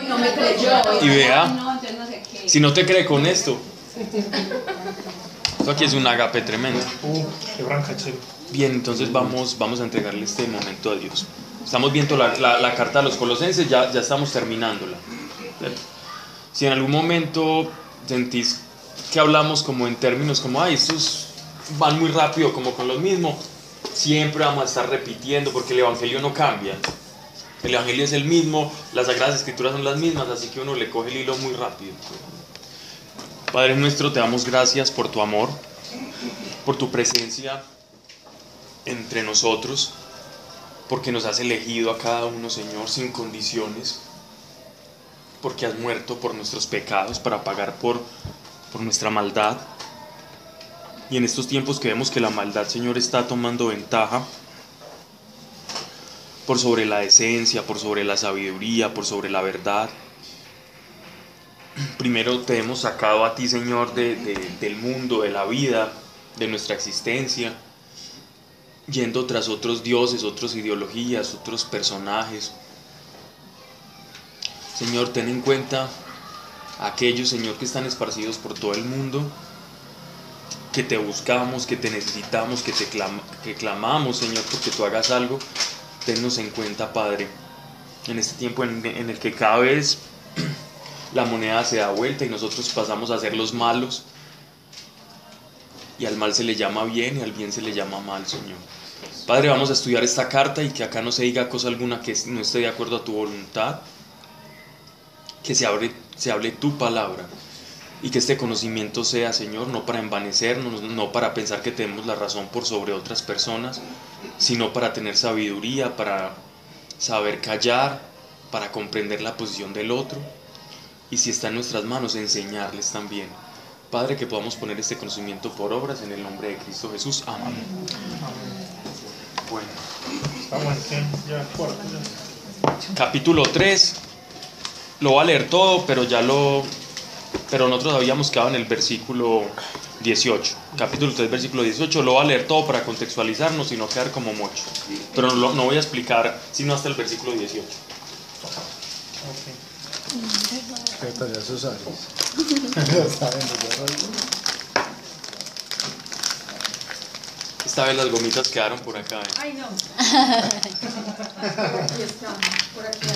no me creyó. Y vea, No, entonces no sé qué. si no te cree con esto. Esto aquí es un agape tremendo. Uh, qué branca chévere. Bien, entonces vamos, vamos a entregarle este momento a Dios. Estamos viendo la, la- la carta a los colosenses, ya, ya estamos terminándola. Si en algún momento sentís que hablamos como en términos como, ay, estos van muy rápido, como con lo mismo, siempre vamos a estar repitiendo porque el Evangelio no cambia. El Evangelio es el mismo, las Sagradas Escrituras son las mismas, así que uno le coge el hilo muy rápido. Padre nuestro, te damos gracias por tu amor, por tu presencia entre nosotros, porque nos has elegido a cada uno, Señor, sin condiciones, porque has muerto por nuestros pecados para pagar por, por nuestra maldad. Y en estos tiempos que vemos que la maldad, Señor, está tomando ventaja por sobre la esencia, por sobre la sabiduría, por sobre la verdad. Primero te hemos sacado a ti, Señor, de- de- del mundo, de la vida, de nuestra existencia yendo tras otros dioses, otras ideologías, otros personajes. Señor, ten en cuenta a aquellos, Señor, que están esparcidos por todo el mundo, que te buscamos, que te necesitamos, que te que clamamos, Señor, porque tú hagas algo. Tennos en cuenta, Padre, en este tiempo en, en el que cada vez la moneda se da vuelta y nosotros pasamos a ser los malos. Y al mal se le llama bien y al bien se le llama mal, Señor. Padre, vamos a estudiar esta carta y que acá no se diga cosa alguna que no esté de acuerdo a tu voluntad. Que se, abre, se hable tu palabra. Y que este conocimiento sea, Señor, no para envanecernos, no para pensar que tenemos la razón por sobre otras personas, sino para tener sabiduría, para saber callar, para comprender la posición del otro. Y si está en nuestras manos, enseñarles también. Padre, que podamos poner este conocimiento por obras en el nombre de Cristo Jesús. Amén. Bueno, capítulo 3. Lo voy a leer todo, pero ya lo. Pero nosotros habíamos quedado en el versículo 18. Capítulo 3, versículo 18. Lo voy a leer todo para contextualizarnos y no quedar como mocho. Pero no, lo- no voy a explicar sino hasta el versículo 18. Ok. ¿Qué tal esos años? Saben, ya Esta vez las gomitas quedaron por acá. ¿eh? Ay, no. Aquí está, por aquí.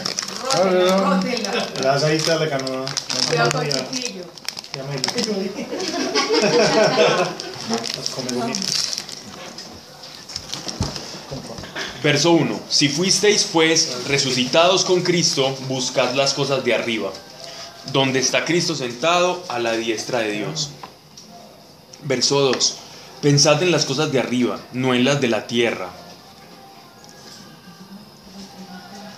Rótela, no. rótela. Las ahí está la canoa. Cuidado con el chiquillo. Ya me Las come bonitas. Verso 1. Si fuisteis pues resucitados con Cristo, buscad las cosas de arriba, donde está Cristo sentado a la diestra de Dios. Verso 2. Pensad en las cosas de arriba, no en las de la tierra.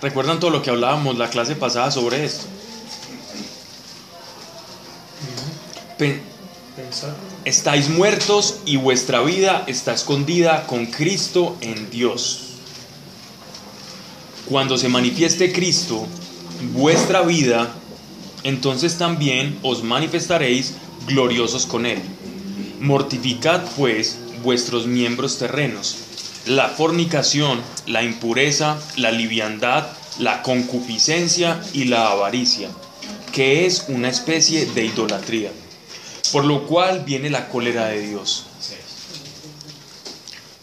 ¿Recuerdan todo lo que hablábamos la clase pasada sobre esto? Pen- Pensar. Estáis muertos y vuestra vida está escondida con Cristo en Dios. Cuando se manifieste Cristo, vuestra vida, entonces también os manifestaréis gloriosos con Él. Mortificad pues vuestros miembros terrenos, la fornicación, la impureza, la liviandad, la concupiscencia y la avaricia, que es una especie de idolatría por lo cual viene la cólera de Dios.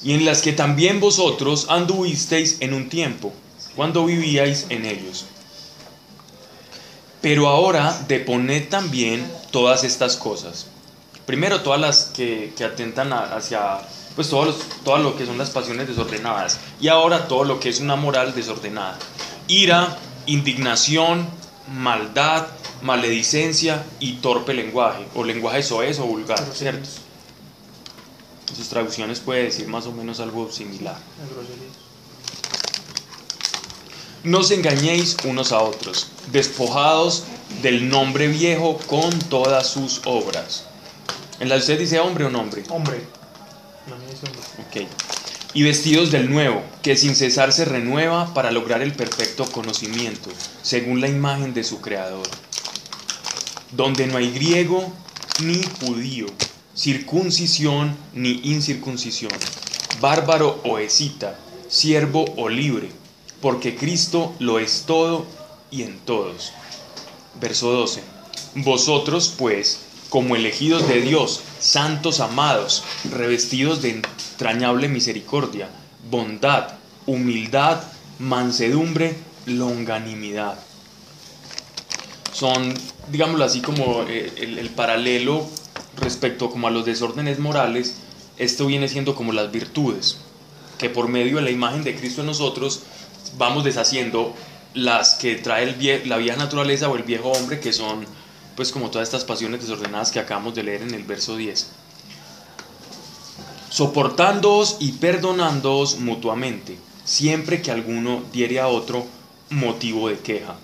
Y en las que también vosotros anduvisteis en un tiempo, cuando vivíais en ellos. Pero ahora deponed también todas estas cosas. Primero todas las que, que atentan a- hacia, pues todos los- todo lo que son las pasiones desordenadas. Y ahora todo lo que es una moral desordenada. Ira, indignación, maldad, maledicencia y torpe lenguaje, o lenguaje soez o vulgar, ¿cierto? En sus traducciones puede decir más o menos algo similar. No os engañéis unos a otros, despojados del nombre viejo con todas sus obras. En la de usted dice hombre o nombre. Hombre. La mía dice hombre. Ok. Y vestidos del nuevo, que sin cesar se renueva para lograr el perfecto conocimiento, según la imagen de su creador. Donde no hay griego ni judío, circuncisión ni incircuncisión, bárbaro o escita, siervo o libre, porque Cristo lo es todo y en todos. Verso 12. Vosotros pues, como elegidos de Dios, santos amados, revestidos de entrañable misericordia, bondad, humildad, mansedumbre, longanimidad. Son, digámoslo así, como eh, el, el paralelo respecto como a los desórdenes morales, esto viene siendo como las virtudes, que por medio de la imagen de Cristo en nosotros vamos deshaciendo las que trae el la vieja naturaleza o el viejo hombre, que son pues como todas estas pasiones desordenadas que acabamos de leer en el verso 10. Soportándoos y perdonándoos mutuamente, siempre que alguno diere a otro motivo de queja.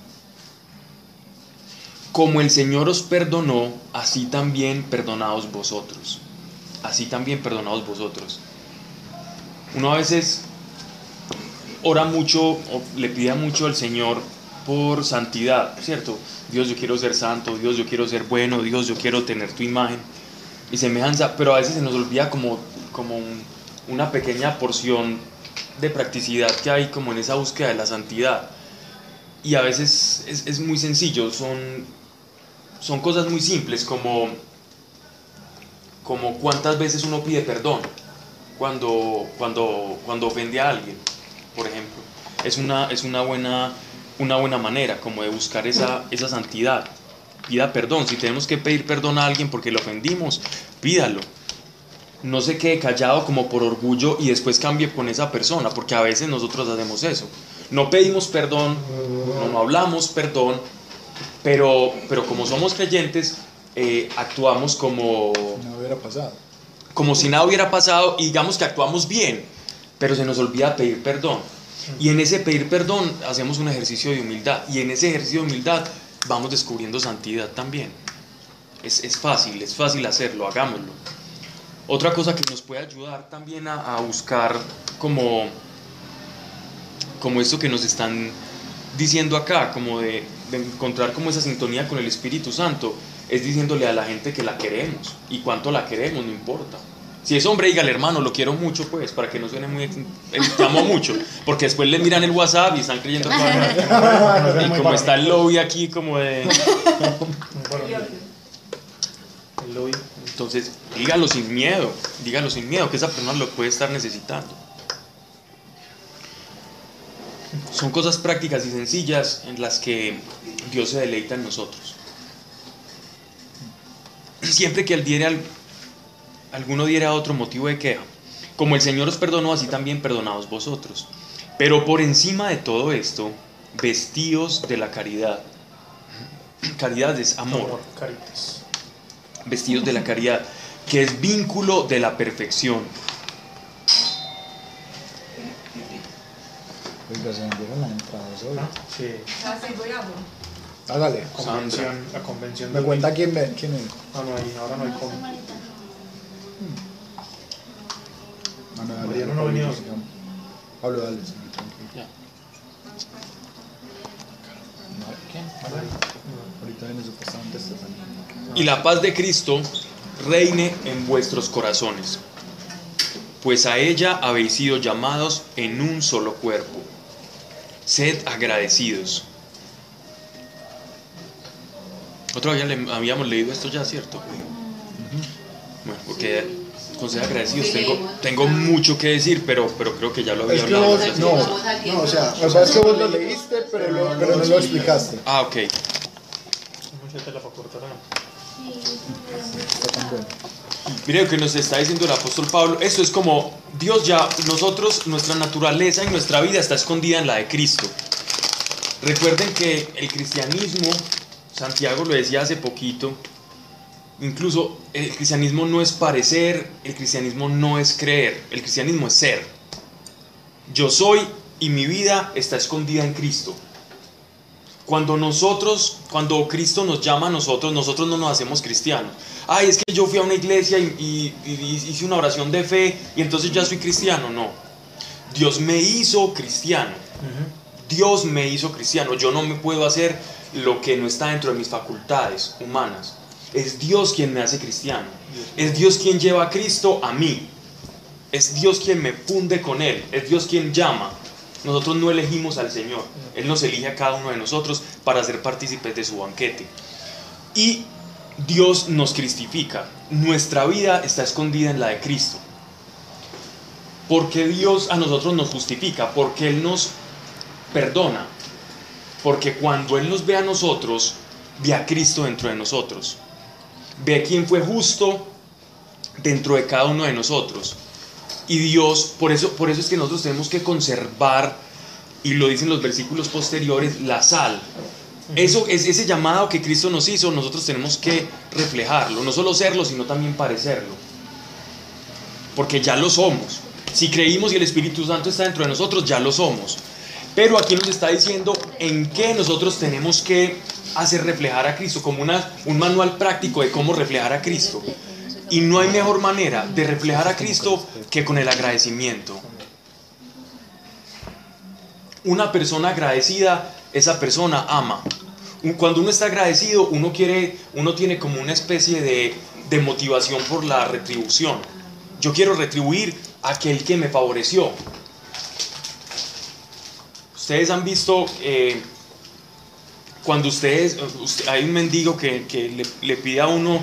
Como el Señor os perdonó, así también perdonaos vosotros. Así también perdonaos vosotros. Uno a veces ora mucho o le pide mucho al Señor por santidad, ¿cierto? Dios, yo quiero ser santo, Dios, yo quiero ser bueno, Dios, yo quiero tener tu imagen y semejanza, pero a veces se nos olvida como, como un- una pequeña porción de practicidad que hay como en esa búsqueda de la santidad. Y a veces es, es muy sencillo, son, son cosas muy simples como, como cuántas veces uno pide perdón cuando, cuando, cuando ofende a alguien, por ejemplo. Es una, es una, buena, una buena manera como de buscar esa, esa santidad. Pida perdón, si tenemos que pedir perdón a alguien porque lo ofendimos, pídalo. No se quede callado como por orgullo y después cambie con esa persona, porque a veces nosotros hacemos eso. No pedimos perdón, no, no hablamos perdón, pero, pero como somos creyentes, eh, actuamos como, No hubiera pasado. como si nada hubiera pasado y digamos que actuamos bien, pero se nos olvida pedir perdón. Y en ese pedir perdón hacemos un ejercicio de humildad y en ese ejercicio de humildad vamos descubriendo santidad también. Es, es fácil, es fácil hacerlo, hagámoslo. Otra cosa que nos puede ayudar también a, a buscar como, como esto que nos están diciendo acá, como de, de encontrar como esa sintonía con el Espíritu Santo, es diciéndole a la gente que la queremos y cuánto la queremos, no importa. Si es hombre, dígale hermano, lo quiero mucho, pues, para que no suene muy. Te amo mucho, porque después le miran el WhatsApp y están creyendo que. Y como está el lobby aquí, como de. El lobby. Entonces, dígalo sin miedo, dígalo sin miedo, que esa persona lo puede estar necesitando. Son cosas prácticas y sencillas en las que Dios se deleita en nosotros. Siempre que al diere al- alguno diera otro motivo de queja, como el Señor os perdonó, así también perdonaos vosotros. Pero por encima de todo esto, vestíos de la caridad. Caridad es amor Caritas. vestidos de la caridad, que es vínculo de la perfección. Oiga, se vendieron las entradas hoy. ¿Ah? Sí. Ah, sí, voy a ver. Hágale. Convención, la convención. Me cuenta quién, ve, quién es. Ah, no hay, ahora no hay con. No, dale, dale, no. Pablo, dale, tranquilo. Ya. No, ¿Quién? Ahorita viene supuestamente Estefanía. Y la paz de Cristo reine en vuestros corazones, pues a ella habéis sido llamados en un solo cuerpo. Sed agradecidos. Otra vez ya le- habíamos leído esto ya, ¿cierto? Bueno, porque con ser agradecidos tengo, tengo mucho que decir, pero, pero creo que ya lo había Es que hablado. vos, no, no, o sea, o sea, es que vos lo leíste, pero, lo- pero no lo explicaste. Ah, ok. ¿no? Mire lo que nos está diciendo el apóstol Pablo. Esto es como Dios ya, nosotros, nuestra naturaleza y nuestra vida está escondida en la de Cristo. Recuerden que el cristianismo, Santiago lo decía hace poquito, incluso el cristianismo no es parecer, el cristianismo no es creer, el cristianismo es ser. Yo soy y mi vida está escondida en Cristo. Cuando nosotros, cuando Cristo nos llama a nosotros, nosotros no nos hacemos cristianos. Ay, es que yo fui a una iglesia y, y- y hice una oración de fe y entonces ya soy cristiano. No. Dios me hizo cristiano. Dios me hizo cristiano. Yo no me puedo hacer lo que no está dentro de mis facultades humanas. Es Dios quien me hace cristiano. Es Dios quien lleva a Cristo a mí. Es Dios quien me funde con Él. Es Dios quien llama. Nosotros no elegimos al Señor. Él nos elige a cada uno de nosotros para ser partícipes de su banquete. Y Dios nos cristifica. Nuestra vida está escondida en la de Cristo. Porque Dios a nosotros nos justifica, porque Él nos perdona. Porque cuando Él nos ve a nosotros, ve a Cristo dentro de nosotros. Ve a quien fue justo dentro de cada uno de nosotros. Y Dios, por eso, por eso es que nosotros tenemos que conservar, y lo dicen los versículos posteriores, la sal. Eso es ese llamado que Cristo nos hizo, nosotros tenemos que reflejarlo, no solo serlo, sino también parecerlo. Porque ya lo somos. Si creímos y el Espíritu Santo está dentro de nosotros, ya lo somos. Pero aquí nos está diciendo en qué nosotros tenemos que hacer reflejar a Cristo, como un manual práctico de cómo reflejar a Cristo. Y no hay mejor manera de reflejar a Cristo que con el agradecimiento. Una persona agradecida, esa persona ama. Cuando uno está agradecido, uno quiere, uno tiene como una especie de, de motivación por la retribución. Yo quiero retribuir a aquel que me favoreció. Ustedes han visto eh, cuando ustedes, usted- hay un mendigo que, que le, le pide a uno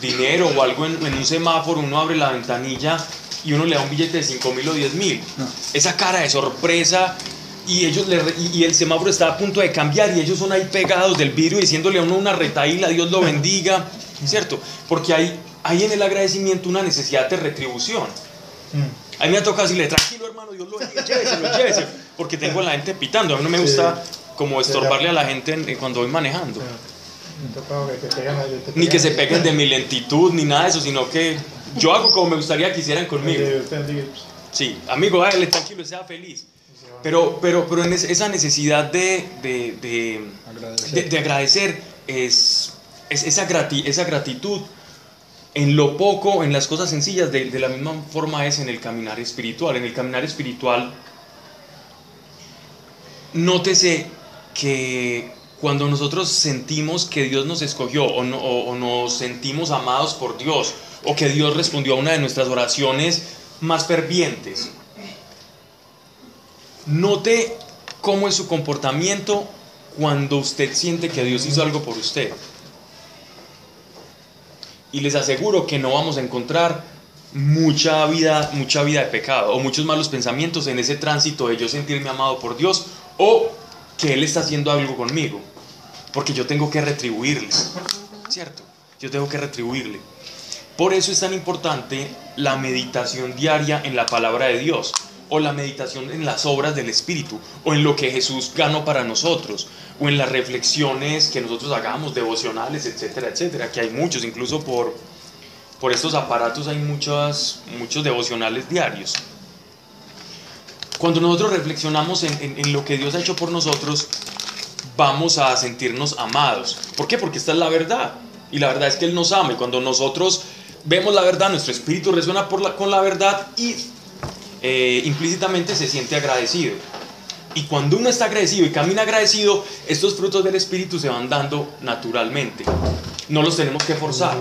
dinero o algo en, en un semáforo, uno abre la ventanilla y uno le da un billete de 5 mil o 10 mil. Esa cara de sorpresa y, ellos le, y, y el semáforo está a punto de cambiar y ellos son ahí pegados del vidrio diciéndole a uno una retaíla, Dios lo bendiga, ¿cierto? Porque hay, hay en el agradecimiento una necesidad de retribución. Mm. A mí me ha tocado decirle, tranquilo hermano, Dios lo bendiga, lléveselo, lléveselo, porque tengo a la gente pitando. A mí no me gusta como estorbarle a la gente en- en cuando voy manejando. Ni que se peguen de mi lentitud, ni nada de eso, sino que yo hago como me gustaría que hicieran conmigo. Pues, Sí, amigo, hágale tranquilo, sea feliz. Pero, pero, pero en es- esa necesidad de, de, de- de agradecer es, es esa, grati- esa gratitud en lo poco, en las cosas sencillas, de, de la misma forma es en el caminar espiritual. En el caminar espiritual, nótese que cuando nosotros sentimos que Dios nos escogió o, no- o- o nos sentimos amados por Dios o que Dios respondió a una de nuestras oraciones más fervientes, note cómo es su comportamiento cuando usted siente que Dios hizo algo por usted. Y les aseguro que no vamos a encontrar mucha vida, mucha vida de pecado o muchos malos pensamientos en ese tránsito de yo sentirme amado por Dios o que Él está haciendo algo conmigo. Porque yo tengo que retribuirle. ¿Cierto? Yo tengo que retribuirle. Por eso es tan importante la meditación diaria en la palabra de Dios o la meditación en las obras del Espíritu o en lo que Jesús ganó para nosotros o en las reflexiones que nosotros hagamos, devocionales, etcétera, etcétera, que hay muchos, incluso por, por estos aparatos hay muchos, muchos devocionales diarios. Cuando nosotros reflexionamos en, en- en lo que Dios ha hecho por nosotros, vamos a sentirnos amados. ¿Por qué? Porque esta es la verdad. Y la verdad es que Él nos ama. Y cuando nosotros vemos la verdad, nuestro espíritu resuena por la- con la verdad y eh, implícitamente se siente agradecido. Y cuando uno está agradecido y camina agradecido, estos frutos del espíritu se van dando naturalmente. No los tenemos que forzar.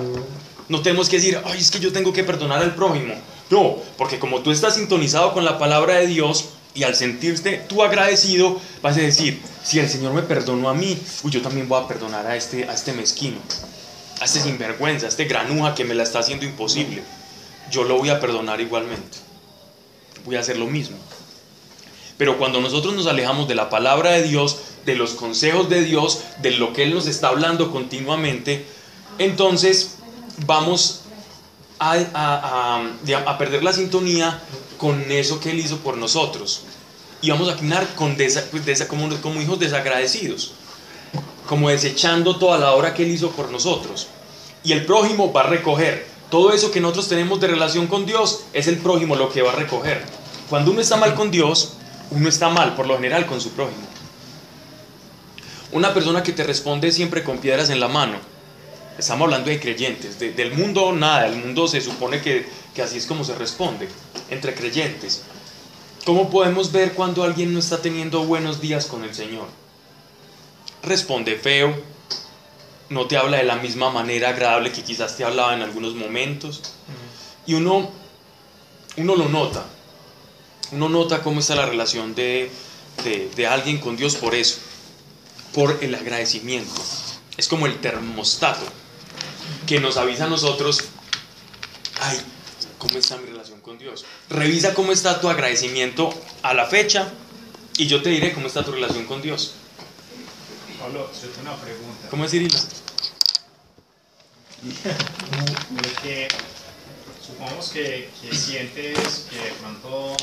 No tenemos que decir, ay, es que yo tengo que perdonar al prójimo. No, porque como tú estás sintonizado con la palabra de Dios y al sentirte tú agradecido, vas a decir, si el Señor me perdonó a mí, uy, yo también voy a perdonar a este, a este mezquino, a este sinvergüenza, a este granuja que me la está haciendo imposible. Yo lo voy a perdonar igualmente. Voy a hacer lo mismo. Pero cuando nosotros nos alejamos de la palabra de Dios, de los consejos de Dios, de lo que Él nos está hablando continuamente, entonces vamos a, a- a- perder la sintonía con eso que Él hizo por nosotros. Y vamos a caminar con desa- pues, desa- como, como hijos desagradecidos, como desechando toda la obra que Él hizo por nosotros. Y el prójimo va a recoger. Todo eso que nosotros tenemos de relación con Dios es el prójimo lo que va a recoger. Cuando uno está mal con Dios, uno está mal por lo general con su prójimo. Una persona que te responde siempre con piedras en la mano. Estamos hablando de creyentes. de- del mundo nada. El mundo se supone que, que así es como se responde. Entre creyentes. ¿Cómo podemos ver cuando alguien no está teniendo buenos días con el Señor? Responde feo. No te habla de la misma manera agradable que quizás te hablaba en algunos momentos. Y uno, uno lo nota. Uno nota cómo está la relación de, de- de alguien con Dios por eso. por el agradecimiento. Es como el termostato que nos avisa a nosotros, ay, ¿cómo está mi relación con Dios? Revisa cómo está tu agradecimiento a la fecha y yo te diré cómo está tu relación con Dios. Pablo, yo tengo una pregunta. ¿Cómo es Irina? Porque supongamos que, que sientes que de pronto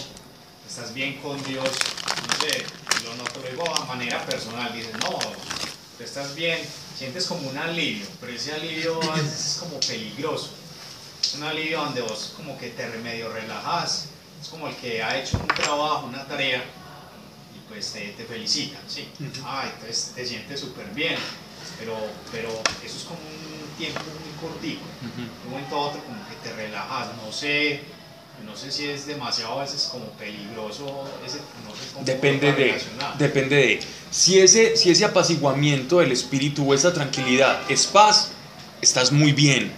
estás bien con Dios, no sé, lo noto luego a manera personal, dices, no, tú estás bien, sientes como un alivio, pero ese alivio a veces es como peligroso. Es un alivio donde vos como que te medio relajas, es como el que ha hecho un trabajo, una tarea, y pues te, te felicitan, ¿sí? Ah, entonces te sientes súper bien, pero, pero eso es como un tiempo muy cortico. De un momento a otro como que te relajas, no sé, no sé si es demasiado a veces como peligroso, ese, no sé cómo Depende de, depende de. Si ese, si ese apaciguamiento del espíritu o esa tranquilidad es paz, estás muy bien.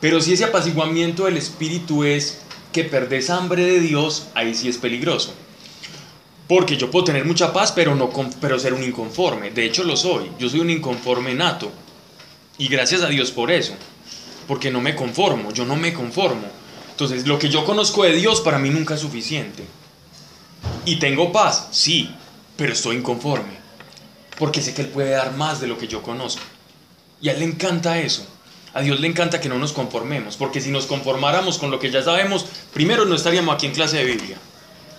Pero si ese apaciguamiento del espíritu es que perdés hambre de Dios, ahí sí es peligroso. Porque yo puedo tener mucha paz, pero, no, pero ser un inconforme. De hecho lo soy. Yo soy un inconforme nato. Y gracias a Dios por eso. Porque no me conformo, yo no me conformo. Entonces, lo que yo conozco de Dios para mí nunca es suficiente. Y tengo paz, sí, pero estoy inconforme. Porque sé que Él puede dar más de lo que yo conozco. Y a Él le encanta eso. A Dios le encanta que no nos conformemos. Porque si nos conformáramos con lo que ya sabemos, primero no estaríamos aquí en clase de Biblia.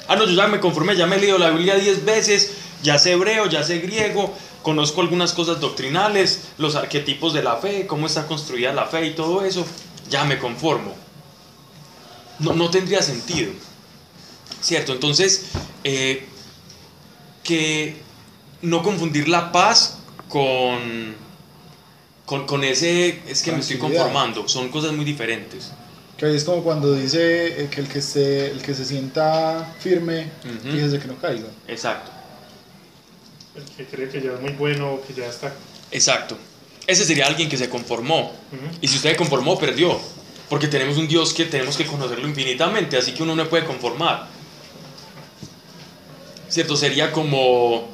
Ah, no, yo ya me conformé, ya me he leído la Biblia 10 veces, ya sé hebreo, ya sé griego, conozco algunas cosas doctrinales, los arquetipos de la fe, cómo está construida la fe y todo eso, ya me conformo. No, no tendría sentido. ¿Cierto? Entonces, eh, que no confundir la paz con, con, con ese, es que me estoy conformando, son cosas muy diferentes. Que es como cuando dice eh, que el que, esté, el que se sienta firme, Ujú. fíjese que no caiga. Exacto, El que cree que ya es muy bueno, que ya está. exacto. Ese sería alguien que se conformó. Y si usted se conformó, perdió. Porque tenemos un Dios que tenemos que conocerlo infinitamente, así que uno no puede conformar. ¿Cierto? Sería como,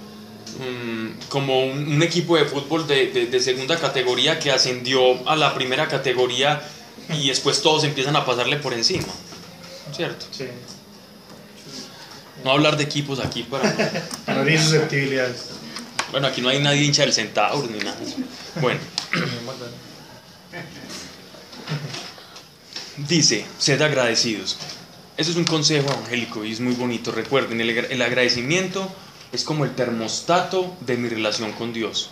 mm, como un, un equipo de fútbol de, de- de segunda categoría que ascendió a la primera categoría y después todos empiezan a pasarle por encima. ¿Cierto? Sí. No hablar de equipos aquí para... No hay susceptibilidades. Bueno, aquí no hay nadie hincha del Centauro ni nada. Bueno. Dice, sed agradecidos. Eso es un consejo evangélico y es muy bonito. Recuerden, el, el agradecimiento es como el termostato de mi relación con Dios.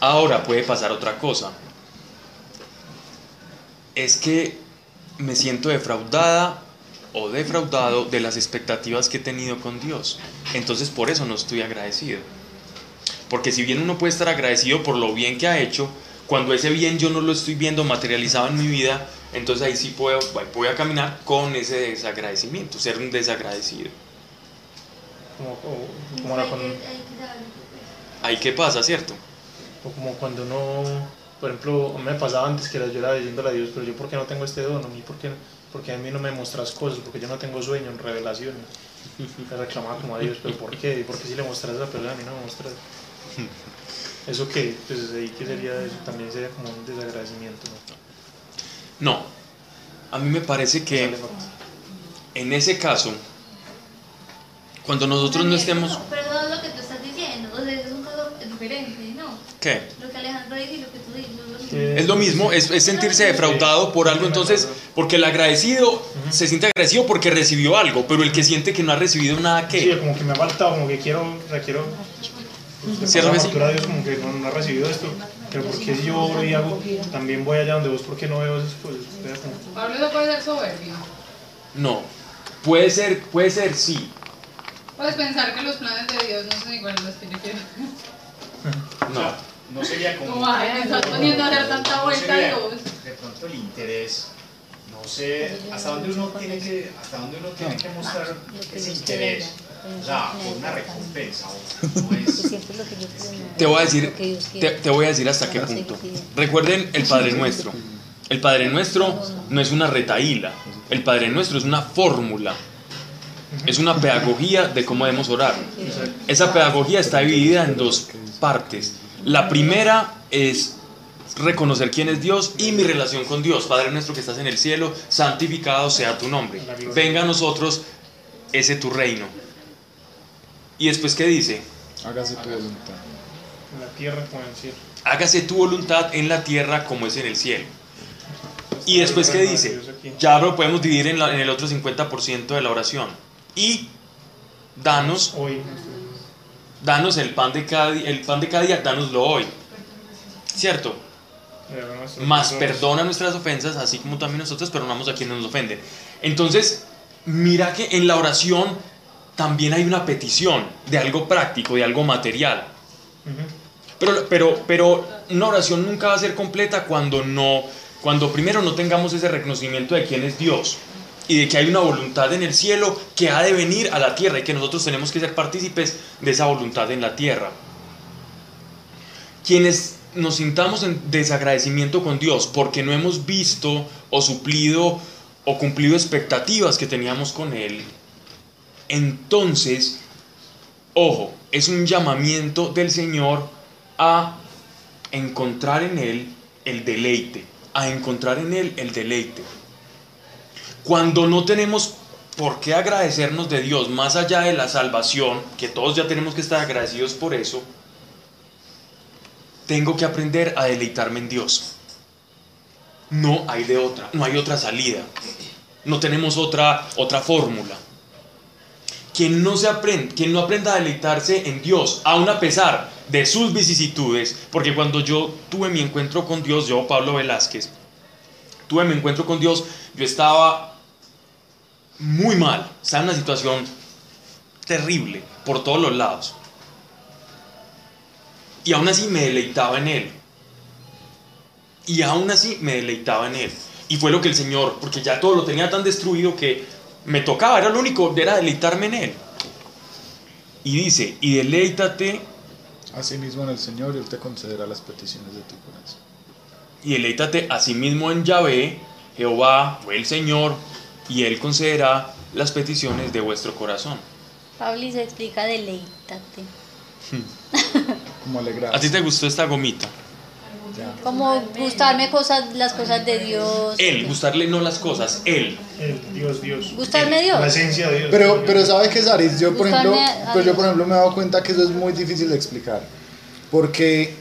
Ahora puede pasar otra cosa. Es que me siento defraudada o defraudado de las expectativas que he tenido con Dios. Entonces por eso no estoy agradecido. Porque si bien uno puede estar agradecido por lo bien que ha hecho, cuando ese bien yo no lo estoy viendo materializado en mi vida, entonces ahí sí puedo, voy a caminar con ese desagradecimiento, ser un desagradecido. Como, como, con- Ahí qué pasa, ¿cierto? o como cuando uno, por ejemplo, me pasaba antes que yo era diciéndole a Dios, pero yo por qué no tengo este don, a mí por qué, por qué a mí no me mostras cosas, porque yo no tengo sueño, revelaciones. Le reclamaba como a Dios, pero ¿por qué? ¿Por qué si le mostras a la persona a mí no me mostras? ¿Eso qué? Pues ahí que sería eso, también sería como un desagradecimiento, ¿no? No. A mí me parece que en ese caso, cuando nosotros no estemos... Es lo que tú estás diciendo, o sea, es un caso diferente, ¿no? ¿Qué? Lo que Alejandro dice y lo que tú dices. es lo mismo. Que- Es lo mismo, es, es sentirse defraudado por algo, entonces, porque el agradecido se siente agradecido porque recibió algo, pero el que siente que no ha recibido nada, Sí, ¿qué? como que me ha faltado, como que quiero, o sea, quiero... Factura a Dios como que no, no ha recibido esto, pero ¿por qué si yo oro y hago, también voy allá donde vos, ¿por qué no veo esas cosas? O sea, como- Pablo no puede ser soberbio. No. Puede ser, puede ser, sí. Puedes pensar que los planes de Dios no son iguales a los que yo quiero. No. No sería como... No, estás poniendo a dar tanta no vuelta, sería Dios. De pronto el interés, no sé, hasta dónde uno tiene que, hasta dónde uno tiene que mostrar ese interés. O sea, por una recompensa, o no es... Te voy a decir, te, te voy a decir hasta qué punto. Recuerden el Padre Nuestro. El Padre Nuestro no es una retaíla. El Padre Nuestro es una fórmula. Es una pedagogía de cómo debemos orar. Esa pedagogía está dividida en dos partes. La primera es reconocer quién es Dios y mi relación con Dios. Padre nuestro que estás en el cielo, santificado sea tu nombre. Venga a nosotros ese tu reino. Y después, ¿qué dice? Hágase tu voluntad. En la tierra como en el cielo. Hágase tu voluntad en la tierra como es en el cielo. Y después, ¿qué dice? Ya lo podemos dividir en, la- en el otro 50% de la oración. Y danos, Hoy. danos el pan de cada día, el pan de cada día, danoslo hoy. ¿Cierto? Más perdona nuestras ofensas, así como también nosotros perdonamos a quienes nos ofenden. Entonces, mira que en la oración también hay una petición de algo práctico, de algo material. Pero, pero, pero una oración nunca va a ser completa cuando no, cuando primero no tengamos ese reconocimiento de quién es Dios y de que hay una voluntad en el cielo que ha de venir a la tierra y que nosotros tenemos que ser partícipes de esa voluntad en la tierra. Quienes nos sintamos en desagradecimiento con Dios porque no hemos visto o suplido o cumplido expectativas que teníamos con Él, entonces, ojo, es un llamamiento del Señor a encontrar en Él el deleite, a encontrar en Él el deleite. Cuando no tenemos por qué agradecernos de Dios más allá de la salvación, que todos ya tenemos que estar agradecidos por eso, tengo que aprender a deleitarme en Dios. No hay de otra, no hay otra salida. No tenemos otra, otra fórmula. Quien no, se aprende, quien no aprenda a deleitarse en Dios, aun a pesar de sus vicisitudes, porque cuando yo tuve mi encuentro con Dios, yo, Pablo Velázquez, tuve mi encuentro con Dios, yo estaba muy mal, estaba en una situación terrible por todos los lados. Y aún así me deleitaba en Él. Y aún así me deleitaba en Él. Y fue lo que el Señor, porque ya todo lo tenía tan destruido que me tocaba, era lo único, era deleitarme en Él. Y dice, y deleítate, Asimismo en el Señor y Él te concederá las peticiones de tu corazón. y deleítate a sí mismo en Yahvé, Jehová, o el Señor, y Él concederá las peticiones de vuestro corazón. Pablo se explica deleítate. Como alegrar. ¿A ti te gustó esta gomita? Como gustarme cosas, las cosas de Dios. Él, gustarle no las cosas, Él. El Dios, Dios. Gustarme Dios. La esencia de Dios. Pero, pero ¿sabes qué, Saris? Yo, por ejemplo, pues yo, por ejemplo, me he dado cuenta que eso es muy difícil de explicar. Porque,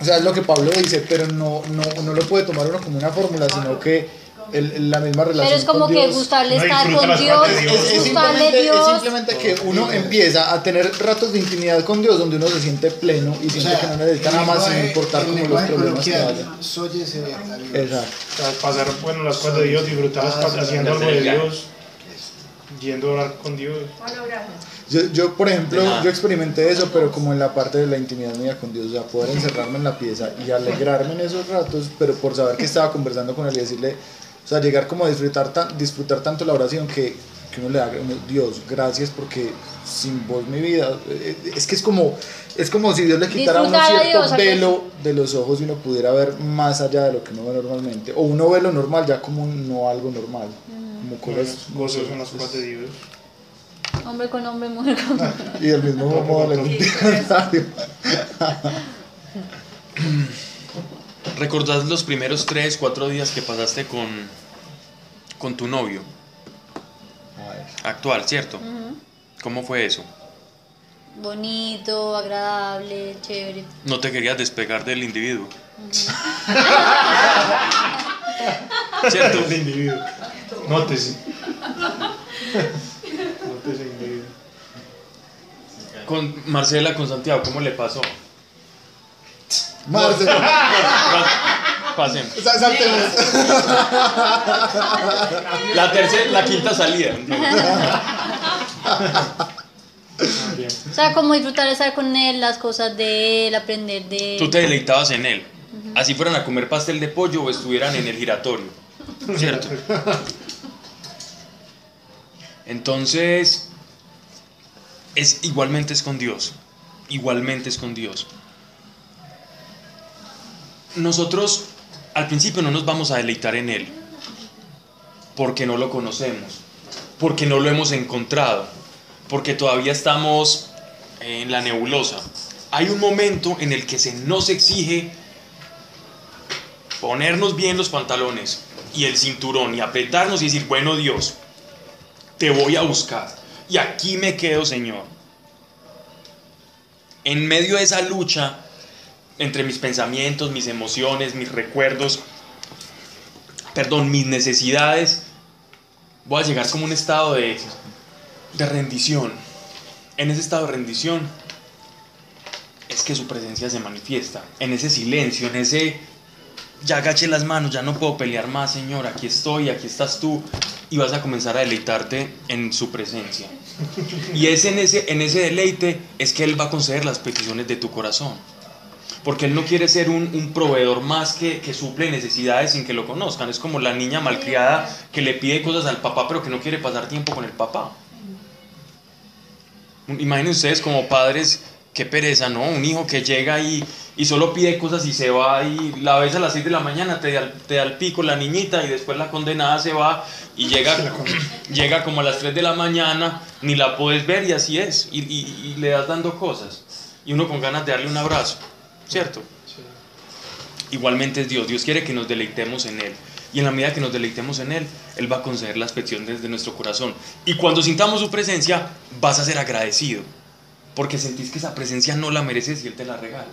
o sea, es lo que Pablo dice, pero no, no, no lo puede tomar uno como una fórmula, sino que el- la misma relación Pero es como con que Dios- gustarle No estar con Dios, Dios. Es, es gustarle simplemente, es Dios. simplemente que uno empieza a tener ratos de intimidad con Dios donde uno se siente pleno y O siente sea, que no necesita nada más sin importar como los problemas que haya. a Dios. Exacto. O sea, pasar bueno, las cosas de Dios, disfrutar las cosas, haciendo algo de Dios, yendo a orar con Dios. Yo, yo, por ejemplo, yo experimenté eso, pero como en la parte de la intimidad mía con Dios, o sea, poder encerrarme en la pieza y alegrarme en esos ratos, pero por saber que estaba conversando con él y decirle, o sea, llegar como a disfrutar, tan, disfrutar tanto la oración que, que uno le da, Dios, gracias porque sin vos mi vida, eh, es que es como, es como si Dios le quitara a cierto Dios, velo de los ojos y uno pudiera ver más allá de lo que uno ve normalmente, o uno ve lo normal ya como no algo normal, como cosas Gozos son las cosas de Dios. Hombre con hombre, mujer con mujer. Y del mismo modo. ¿Recordás los primeros tres, cuatro días que pasaste con, con tu novio actual, cierto? ¿Cómo fue eso? Bonito, agradable, chévere. No te querías despegar del individuo. ¿Cierto? El individuo. Nótese. Nótese el individuo. Con Marcela, con Santiago, ¿cómo le pasó? Marce, Pasen. sa- saltemos. La tercera, la quinta salida. O sea, como disfrutar de estar con él, las cosas de él, aprender de él. Tú te deleitabas en él. Así fueran a comer pastel de pollo o estuvieran en el giratorio. ¿Cierto? Entonces, es, igualmente es con Dios. Igualmente es con Dios. Nosotros al principio no nos vamos a deleitar en Él, porque no lo conocemos. porque no lo hemos encontrado, porque todavía estamos en la nebulosa. Hay un momento en el que se nos exige ponernos bien los pantalones y el cinturón y apretarnos y decir, bueno Dios, te voy a buscar. Y aquí me quedo, Señor. En medio de esa lucha entre mis pensamientos, mis emociones, mis recuerdos, perdón, mis necesidades, voy a llegar como un estado de, de rendición. En ese estado de rendición es que su presencia se manifiesta. En ese silencio, en ese ya agaché las manos, ya no puedo pelear más, Señor, aquí estoy, aquí estás tú, y vas a comenzar a deleitarte en su presencia. Y es en ese, en ese deleite es que Él va a conceder las peticiones de tu corazón. Porque Él no quiere ser un, un proveedor más que, que suple necesidades sin que lo conozcan. Es como la niña malcriada que le pide cosas al papá pero que no quiere pasar tiempo con el papá. Imaginen ustedes como padres, qué pereza, ¿no? Un hijo que llega y, y solo pide cosas y se va y la ves a las 6 de la mañana, te da, te da el pico la niñita y después la condenada se va y llega, llega como a las 3 de la mañana, ni la puedes ver y así es. Y, y- y le das dando cosas. Y uno con ganas de darle un abrazo, ¿cierto? Igualmente es Dios. Dios quiere que nos deleitemos en Él. Y en la medida que nos deleitemos en Él, Él va a conceder las peticiones de nuestro corazón. Y cuando sintamos su presencia, vas a ser agradecido. Porque sentís que esa presencia no la mereces y Él te la regala.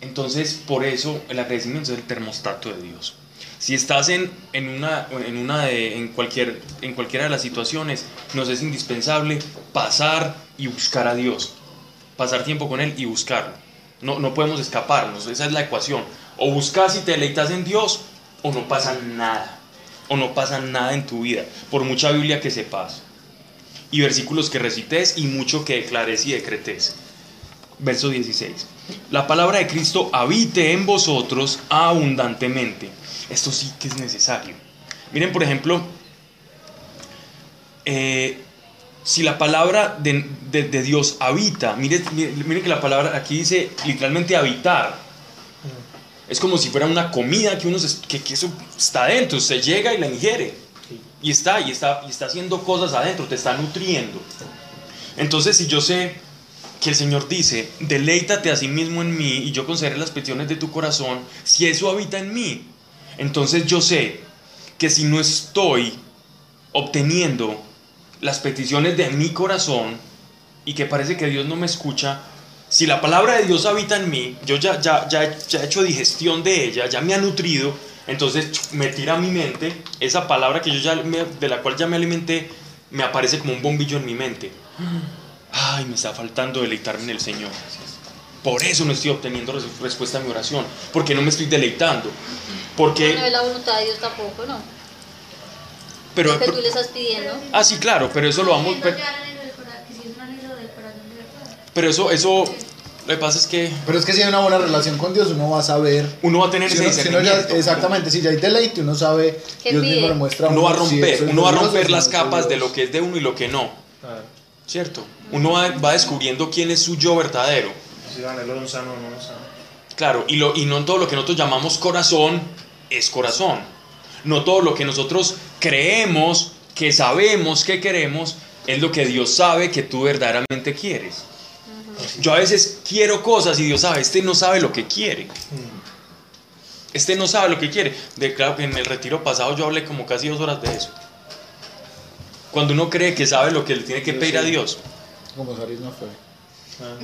Entonces, por eso el agradecimiento es el termostato de Dios. Si estás en, en, una, en, una de, en, cualquier, en cualquiera de las situaciones, nos es indispensable pasar y buscar a Dios. Pasar tiempo con Él y buscarlo. No, no podemos escaparnos, esa es la ecuación. O buscas y te deleitas en Dios, o no pasa nada. O no pasa nada en tu vida, por mucha Biblia que sepas. Y versículos que recites y mucho que declares y decretes. Verso 16. La palabra de Cristo habite en vosotros abundantemente. Esto sí que es necesario. Miren, por ejemplo, eh, si la palabra de, de- de Dios habita, miren, miren, miren que la palabra aquí dice literalmente habitar. Es como si fuera una comida que uno se- que, que eso está adentro, se llega y la ingiere. Y está, y está, y está haciendo cosas adentro, te está nutriendo. Entonces, si yo sé que el Señor dice, deleítate a sí mismo en mí y yo concederé las peticiones de tu corazón, si eso habita en mí, entonces yo sé que si no estoy obteniendo las peticiones de mi corazón y que parece que Dios no me escucha, si la palabra de Dios habita en mí, yo ya, ya, ya, ya he hecho digestión de ella, ya me ha nutrido, entonces me tira a mi mente esa palabra que yo ya me- de la cual ya me alimenté, me aparece como un bombillo en mi mente. Ay, me está faltando deleitarme en el Señor. Por eso no estoy obteniendo res- respuesta a mi oración, porque no me estoy deleitando. Porque, No es la voluntad de Dios tampoco, ¿no? Pero, Lo que tú le estás pidiendo. ah, sí, claro, pero eso lo vamos, pero, si pero eso, eso, lo que pasa es que Pero es que si hay una buena relación con Dios, uno va a saber. uno va a tener Si ese uno- si ya- exactamente, si ya hay deleite, uno sabe. ¿Qué Dios mismo pide? le muestra a Uno va a si romper, es uno va a romper si las capas de lo que es de uno y lo que no, ¿cierto? Uno va, va descubriendo quién es su yo verdadero. si el anhelo de un sano o no un sano. Claro, y, lo, y no todo lo que nosotros llamamos corazón es corazón. No todo lo que nosotros creemos, que sabemos que queremos, es lo que Dios sabe que tú verdaderamente quieres. Yo a veces quiero cosas y Dios sabe, este no sabe lo que quiere. Este no sabe lo que quiere. De, claro que en el retiro pasado yo hablé como casi dos horas de eso. Cuando uno cree que sabe lo que le tiene que Yo pedir a. Dios. Como Saris no fue. Ah.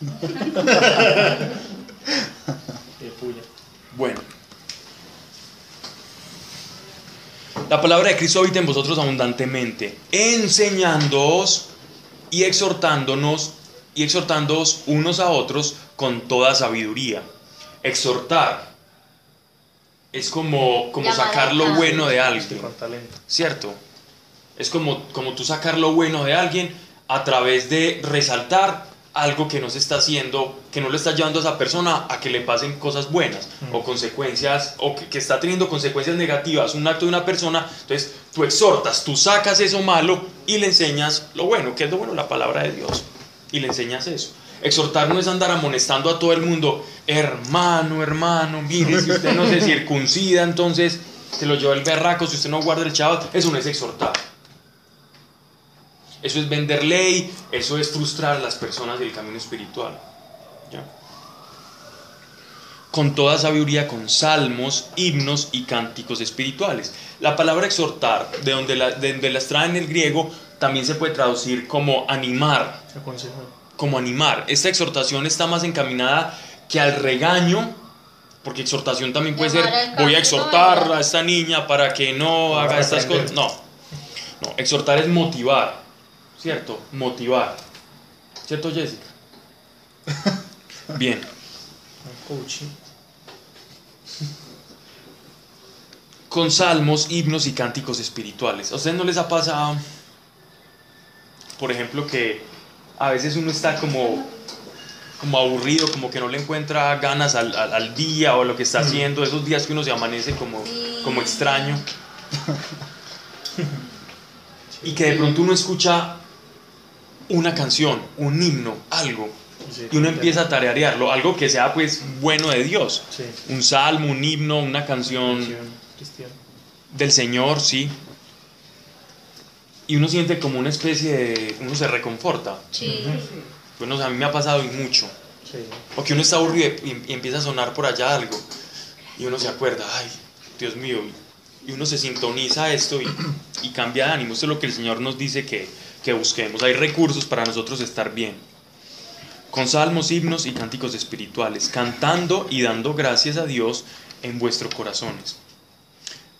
Qué puya. Bueno. La palabra de Cristo habita en vosotros abundantemente, enseñándoos y exhortándonos y exhortándoos unos a otros con toda sabiduría. Exhortar es como, como sacar lo bueno de alguien. ¿cierto? Es como, como tú sacar lo bueno de alguien a través de resaltar algo que no se está haciendo, que no le está llevando a esa persona a que le pasen cosas buenas Mm. o consecuencias, o que, que está teniendo consecuencias negativas, un acto de una persona, entonces tú exhortas, tú sacas eso malo y le enseñas lo bueno, que es lo bueno, la palabra de Dios, y le enseñas eso. Exhortar no es andar amonestando a todo el mundo, hermano, hermano, mire, si usted no se circuncida, entonces se lo lleva el berraco, si usted no guarda el Shabbat, eso no es exhortar. Eso es vender ley, eso es frustrar a las personas del camino espiritual. ¿Ya? Con toda sabiduría, con salmos, himnos y cánticos espirituales. La palabra exhortar, de donde la, de donde la extraen en el griego, también se puede traducir como animar, como animar. Esta exhortación está más encaminada que al regaño, porque exhortación también puede ser, voy a exhortar a esta niña para que no haga estas cosas. No, no, exhortar es motivar, ¿cierto? Motivar. ¿Cierto, Jessica? Bien. Coaching. Con salmos, himnos y cánticos espirituales. ¿A ustedes no les ha pasado, por ejemplo, que a veces uno está como, como aburrido, como que no le encuentra ganas al, al- al día o a lo que está haciendo, esos días que uno se amanece como, como extraño? Y que de pronto uno escucha una canción, un himno, algo, Sí, y uno empieza a tararearlo, algo que sea pues bueno de Dios. Sí. Un salmo, un himno, una canción Canción cristiana. del Señor, sí. Y uno siente como una especie de... uno se reconforta. Sí. Bueno, a mí me ha pasado y mucho. Sí. O que uno está aburrido y, y empieza a sonar por allá algo. Y uno se acuerda, ay, Dios mío. Y uno se sintoniza a esto y, y cambia de ánimo. Esto es lo que el Señor nos dice que, que busquemos. Hay recursos para nosotros estar bien. Con salmos, himnos y cánticos espirituales. Cantando y dando gracias a Dios en vuestros corazones.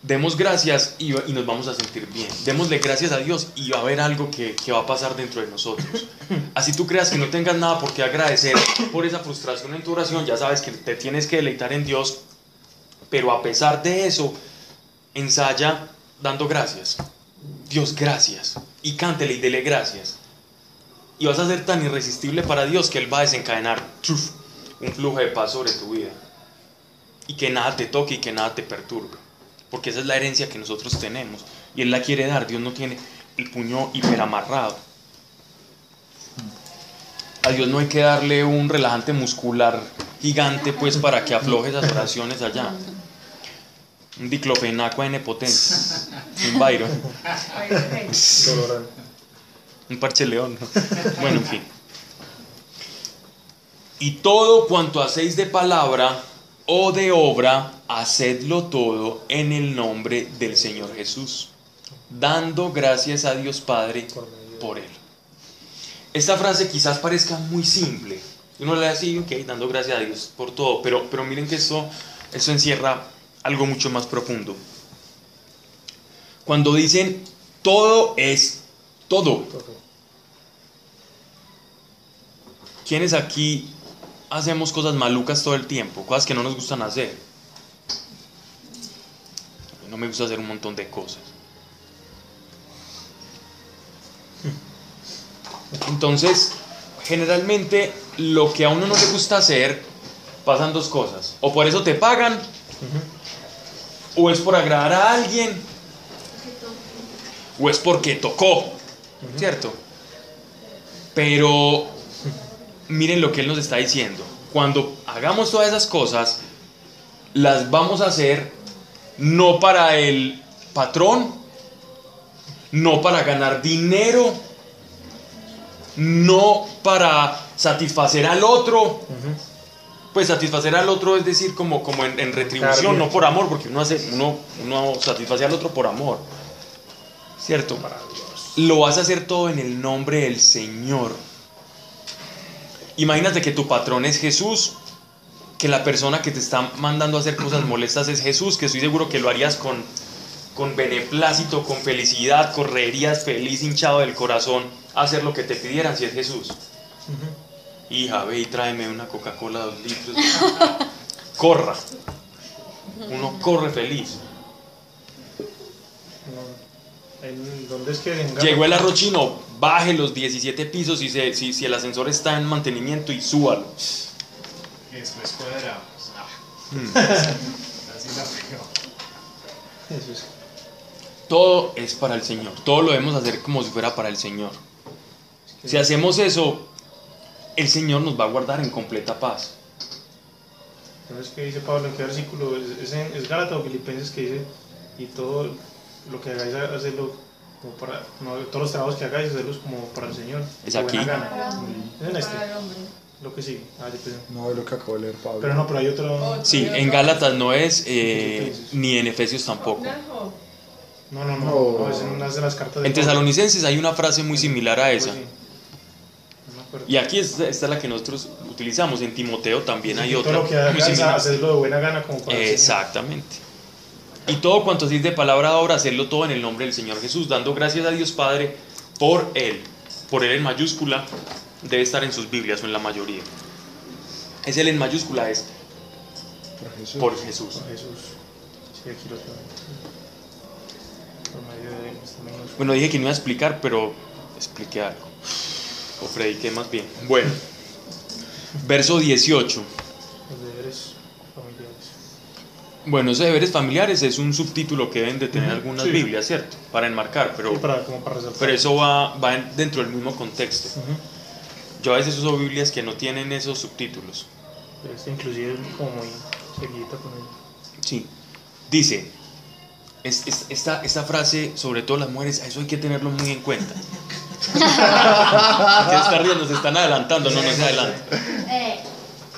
Demos gracias y, y nos vamos a sentir bien. Démosle gracias a Dios y va a haber algo que, que va a pasar dentro de nosotros. Así tú creas que no tengas nada por qué agradecer por esa frustración en tu oración, ya sabes que te tienes que deleitar en Dios, pero a pesar de eso, ensaya dando gracias. Dios, gracias. Y cántele y dele gracias. Y vas a ser tan irresistible para Dios que Él va a desencadenar un flujo de paz sobre tu vida. Y que nada te toque y que nada te perturbe. Porque esa es la herencia que nosotros tenemos. Y Él la quiere dar. Dios no tiene el puño hiperamarrado. A Dios no hay que darle un relajante muscular gigante pues para que afloje esas oraciones allá. Un diclofenaco N potente. Un Byron. Un parche león. ¿no? Bueno, en fin. Y todo cuanto hacéis de palabra o de obra, hacedlo todo en el nombre del Señor Jesús, dando gracias a Dios Padre Por él. Esta frase quizás parezca muy simple. Uno le así, ok, dando gracias a Dios por todo, pero, pero miren que esto, esto encierra algo mucho más profundo. Cuando dicen todo es todo. ¿quiénes aquí hacemos cosas malucas todo el tiempo? Cosas que no nos gustan hacer. No me gusta hacer un montón de cosas. Entonces, generalmente lo que a uno no le gusta hacer, pasan dos cosas. O por eso te pagan, o es por agradar a alguien, o es porque tocó, ¿cierto? Pero miren lo que él nos está diciendo. Cuando hagamos todas esas cosas, las vamos a hacer no para el patrón, no para ganar dinero, no para satisfacer al otro. Pues satisfacer al otro es decir como, como en, en retribución, no por amor, porque uno, hace, uno, uno satisface al otro por amor. ¿Cierto? Lo vas a hacer todo en el nombre del Señor. Imagínate que tu patrón es Jesús, que la persona que te está mandando a hacer cosas molestas es Jesús, que estoy seguro que lo harías con, con beneplácito, con felicidad, correrías feliz, hinchado del corazón, a hacer lo que te pidieran si es Jesús. Hija, ve y tráeme una Coca-Cola dos litros. Corra. Uno corre feliz. No. ¿En ¿Dónde es que venga? Llegó el arrochino, baje los 17 pisos y se- si, si el ascensor está en mantenimiento y súbalo. Y después cuadra. Mm. así la pegó. Eso es. Todo es para el Señor. Todo lo debemos hacer como si fuera para el Señor. Si hacemos eso, el Señor nos va a guardar en completa paz. ¿No es que dice Pablo en qué versículo? Es, es, en, es Gálatas o Filipenses que dice y todo lo que hagáis, hacerlo como para, no, todos los trabajos que hagáis, hacerlos como para el Señor. Es aquí. gana. Es en este, lo que sigue. Ah, yo pensé. No, es lo que acabo de leer, Pablo. Pero no, pero hay otro. Sí, en Gálatas no es, eh, ni en Efesios tampoco. No, no, no, No. no, es en una de las cartas de En. Tesalonicenses hay una frase muy similar a esa. Pues sí. Acuerdo. Y aquí esta, esta es la que nosotros utilizamos. En Timoteo también hay otra Todo lo que hacerlo de buena gana como para. Exactamente. Y todo cuanto así de palabra de obra, hacerlo todo en el nombre del Señor Jesús, dando gracias a Dios Padre por Él. Por Él en mayúscula debe estar en sus Biblias o en la mayoría. Es Él en mayúscula, es Por Jesús. por Jesús. Por Jesús. Sí, aquí lo tengo. Por medio de él, menos. Bueno, dije que no iba a explicar, pero expliqué algo. O más bien. Bueno, verso 18. Los deberes familiares. Bueno, ese deberes familiares es un subtítulo que deben de tener algunas sí. Biblias, ¿cierto? Para enmarcar, pero, Sí, para, como para resaltar. pero eso va, va en- dentro del mismo contexto. Yo a veces uso Biblias que no tienen esos subtítulos. Pero este inclusive es como muy seguidita con él. Sí. Dice, es- es- esta, esta frase, sobre todo las mujeres, eso hay que tenerlo muy en cuenta. ¿Qué está riendo? Se están adelantando, no, no se adelantan. Eh,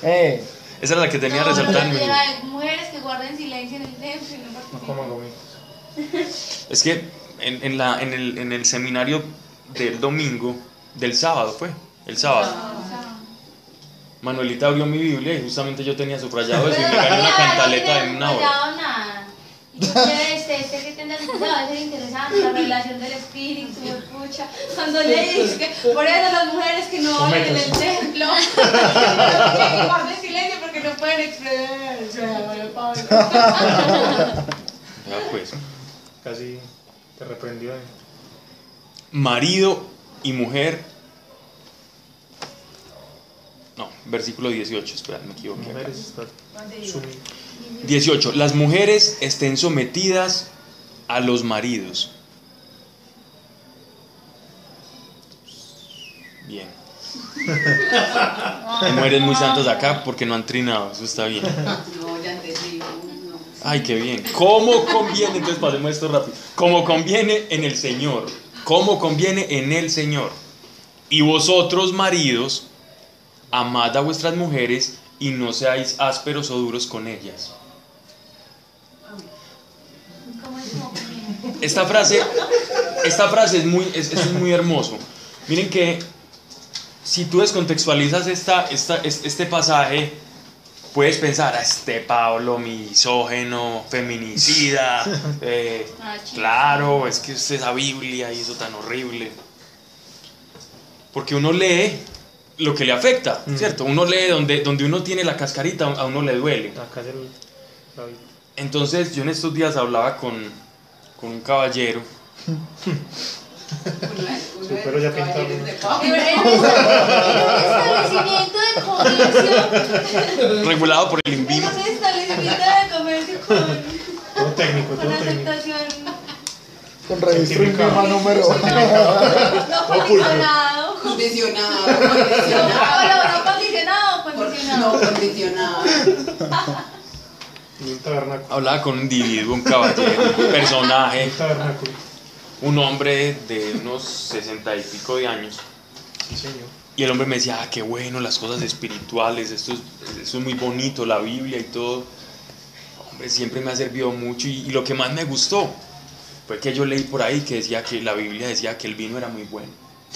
Eh, Esa era la que tenía no, resaltada en mi hay mujeres que guardan silencio en el templo y no No participan. coman gomitas. Es que en, en la, en, el, en el seminario del domingo, del sábado fue, el sábado, sea, Manuelita abrió mi Biblia y justamente yo tenía subrayado eso y me gané una cantaleta no en tiene una hora. Este, este que tendrá subrayado, es interesante, la revelación del espíritu, me pucha. Cuando le dice que por eso las mujeres que no hablan en el templo, que guarden silencio porque no pueden expresarse. Bueno, Pablo. Ya, pues. Casi te reprendió. eh. marido y mujer. No, versículo 18, espera, me equivoqué. acá. Mujeres está sumidas. 18. Las mujeres estén sometidas a los maridos. Bien. Hay mujeres muy santas acá porque no han trinado, eso está bien. Ay, qué bien. ¿Cómo conviene? Entonces pasemos esto rápido. Como conviene en el Señor. ¿Cómo conviene en el Señor? Y vosotros, maridos, amad a vuestras mujeres y no seáis ásperos o duros con ellas. Esta frase, esta frase es muy, es, muy hermoso. Miren que si tú descontextualizas esta, esta, es- este pasaje, puedes pensar, a este Pablo misógeno, feminicida, eh, Machista. claro, es que es esa Biblia y eso tan horrible. Porque uno lee lo que le afecta, Mm. ¿cierto? Uno lee donde, donde uno tiene la cascarita, a uno le duele. Acá es el. la. Entonces yo en estos días hablaba con, con un caballero Su pelo ya pintado. En un establecimiento de comercio, regulado por el en INVIMA. un establecimiento de comercio con, Todo técnico, todo técnico. Con registro misma número. no condicionado. Condicionado, No, condicionado. no, no condicionado, No condicionado. condicionado. Y un tabernáculo. Hablaba con un individuo, un caballero, un personaje, Un tabernáculo. un hombre de unos sesenta y pico de años. Sí, señor. Y el hombre me decía, ah, qué bueno, las cosas espirituales, esto es, esto es muy bonito, la Biblia y todo. Hombre, siempre me ha servido mucho y, y lo que más me gustó fue que yo leí por ahí que decía que la Biblia decía que el vino era muy bueno.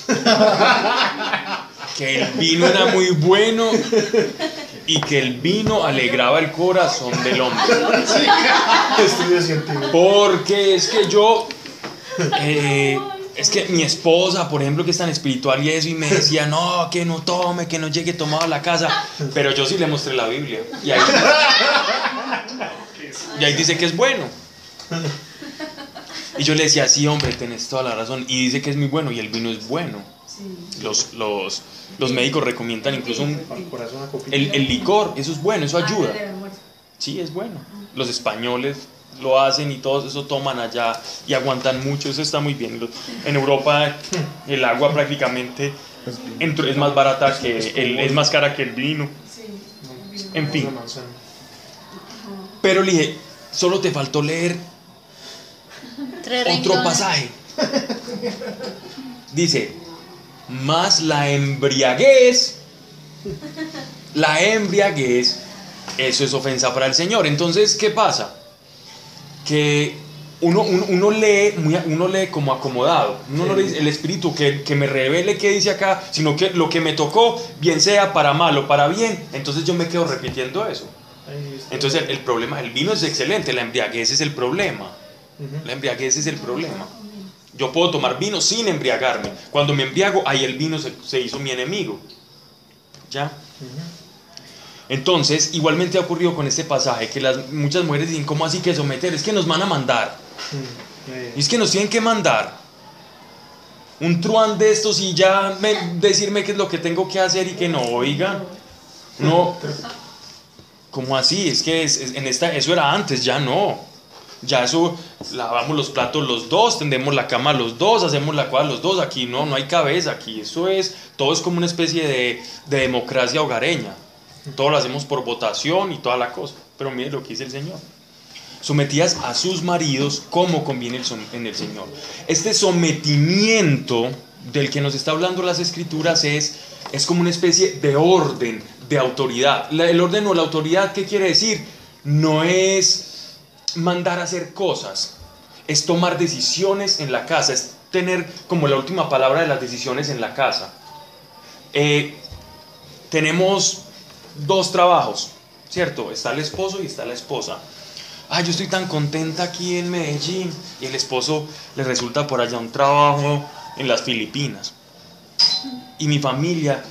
que el vino era muy bueno y que el vino alegraba el corazón del hombre. Porque es que yo, eh, es que mi esposa, por ejemplo, que es tan espiritual y eso, y me decía, no, que no tome, que no llegue tomado a la casa, pero yo sí le mostré la Biblia. Y ahí, y ahí dice que es bueno. Y yo le decía, sí, hombre, tenés toda la razón. Y dice que es muy bueno y el vino es bueno. Los, los, los médicos recomiendan incluso un- el, el licor, eso es bueno, eso ayuda. Sí, es bueno. Los españoles lo hacen y todos eso toman allá y aguantan mucho, eso está muy bien. En Europa el agua prácticamente es más barata que el, es más cara que el vino. En fin. Pero le dije, solo te faltó leer otro renglones. pasaje. Dice, más la embriaguez, la embriaguez, eso es ofensa para el Señor. Entonces, ¿qué pasa? Que uno, uno, uno lee, uno lee como acomodado. Uno no lee el Espíritu que, que me revele qué dice acá, sino que lo que me tocó, bien sea para mal o para bien. Entonces yo me quedo repitiendo eso. Entonces el, el problema, el vino es excelente, la embriaguez es el problema. La embriaguez es el problema. Yo puedo tomar vino sin embriagarme. Cuando me embriago, ahí el vino se, se hizo mi enemigo. ¿Ya? Entonces, igualmente ha ocurrido con este pasaje que las, muchas mujeres dicen, ¿cómo así que someter? Es que nos van a mandar. Y es que nos tienen que mandar. Un truán de estos y ya me- decirme qué es lo que tengo que hacer y que no, oiga. No. ¿Cómo así? Es que es- es- en esta, eso era antes, ya no. Ya eso, lavamos los platos los dos, tendemos la cama los dos, hacemos la cuadra los dos. Aquí no, no hay cabeza, aquí eso es, todo es como una especie de, de democracia hogareña. Todo lo hacemos por votación y toda la cosa. Pero mire lo que dice el Señor sometidas a sus maridos como conviene en el Señor. Este sometimiento del que nos está hablando las escrituras es, es como una especie de orden, de autoridad. El orden o la autoridad, ¿qué quiere decir? No es mandar a hacer cosas, es tomar decisiones en la casa, es tener como la última palabra de las decisiones en la casa. Eh, tenemos dos trabajos, ¿cierto? Está el esposo y está la esposa. Ay, yo estoy tan contenta aquí en Medellín. Y el esposo le resulta por allá un trabajo en las Filipinas. Y mi familia,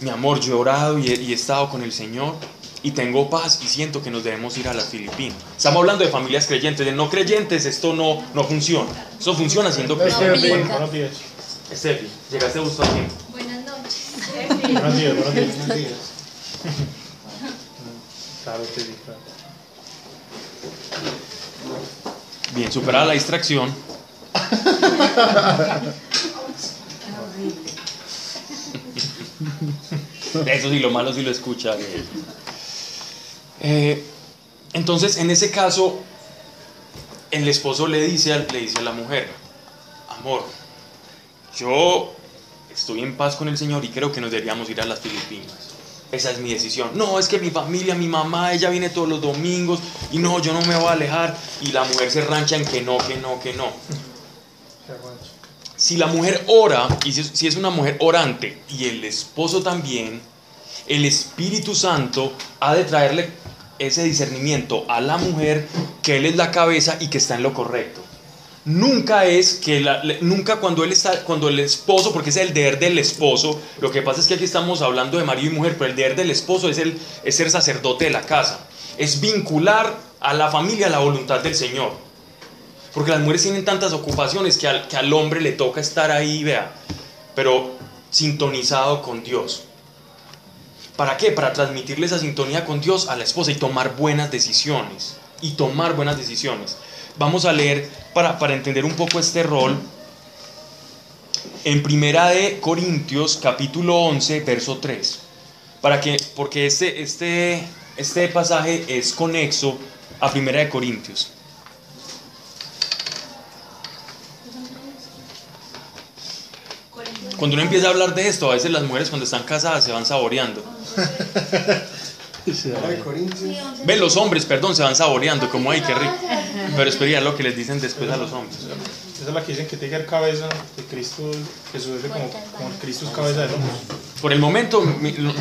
mi amor, yo he orado y y he estado con el Señor y tengo paz y siento que nos debemos ir a las Filipinas. Estamos hablando de familias creyentes, de no creyentes, esto no, no funciona. Eso funciona siendo Es que- creyente. aplica. Buenos días. Estefi, llegaste justo a tiempo. Buenas noches. Buenos días, buenos días. Buenos días. Claro. Bien, superada la distracción. Eso sí, lo malo sí lo escucha. Eh, entonces, en ese caso, el esposo le dice, al- le dice a la mujer, amor, yo estoy en paz con el Señor y creo que nos deberíamos ir a las Filipinas. Esa es mi decisión. No, es que mi familia, mi mamá, ella viene todos los domingos y no, yo no me voy a alejar. Y la mujer se rancha en que no, que no, que no. Si la mujer ora, y si es una mujer orante y el esposo también, el Espíritu Santo ha de traerle ese discernimiento a la mujer que él es la cabeza y que está en lo correcto. Nunca es que nunca cuando él está cuando el esposo porque es el deber del esposo lo que pasa es que aquí estamos hablando de marido y mujer pero el deber del esposo es el es ser sacerdote de la casa es vincular a la familia la voluntad del Señor porque las mujeres tienen tantas ocupaciones que al, que al hombre le toca estar ahí, vea, pero sintonizado con Dios. ¿Para qué? Para transmitirle esa sintonía con Dios a la esposa y tomar buenas decisiones. Y tomar buenas decisiones. Vamos a leer para, para entender un poco este rol. En Primera de Corintios, capítulo 11, verso 3. Para que, porque este, este, este pasaje es conexo a Primera de Corintios. Cuando uno empieza a hablar de esto, a veces las mujeres cuando están casadas se van saboreando. Ven, los hombres, perdón, se van saboreando, como ay, qué rico. Pero espera lo que les dicen después a los hombres. Esa es la que dicen que tiene que ser cabeza de Cristo, Jesús es como, como el Cristo es cabeza del hombre. Por el momento,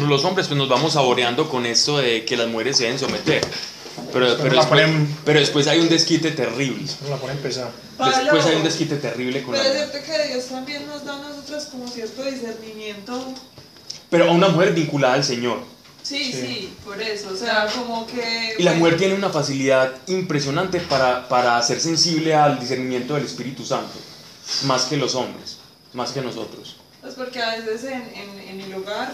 los hombres pues nos vamos saboreando con esto de que las mujeres se deben someter. Pero, pero, la después, ponen- pero después hay un desquite terrible. No la ponen pesada. Después hay un desquite terrible con Pero cierto que Dios también nos da a nosotros como cierto discernimiento. Pero a una mujer vinculada al Señor. Sí, sí, por eso. O sea, como que. Y la bueno, mujer tiene una facilidad impresionante para, para ser sensible al discernimiento del Espíritu Santo. Más que los hombres, más que nosotros. Pues porque a veces en, en, en el hogar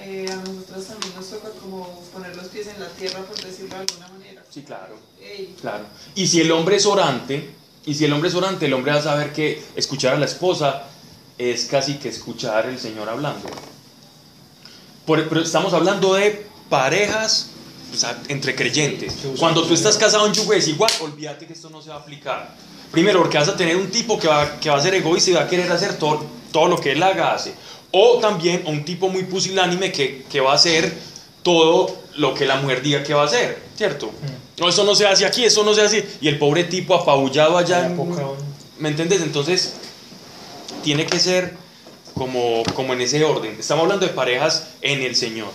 eh, a nosotros también nos toca como poner los pies en la tierra, por decirlo de alguna manera. Sí, claro. Ey, Claro. Y si el hombre es orante, y si el hombre es orante, el hombre va a saber que escuchar a la esposa es casi que escuchar el Señor hablando. Por- pero estamos hablando de parejas o sea, entre creyentes. Cuando tú estás casado en yugo desigual, olvídate que esto no se va a aplicar. Primero, porque vas a tener un tipo que va, que va a ser egoísta y va a querer hacer todo, todo lo que él haga, hace. O también un tipo muy pusilánime que, que va a hacer todo lo que la mujer diga que va a hacer, ¿cierto? No, eso no se hace aquí, eso no se hace. Y el pobre tipo apabullado allá. en- ¿Me entiendes? Entonces, tiene que ser como, como en ese orden. Estamos hablando de parejas en el Señor.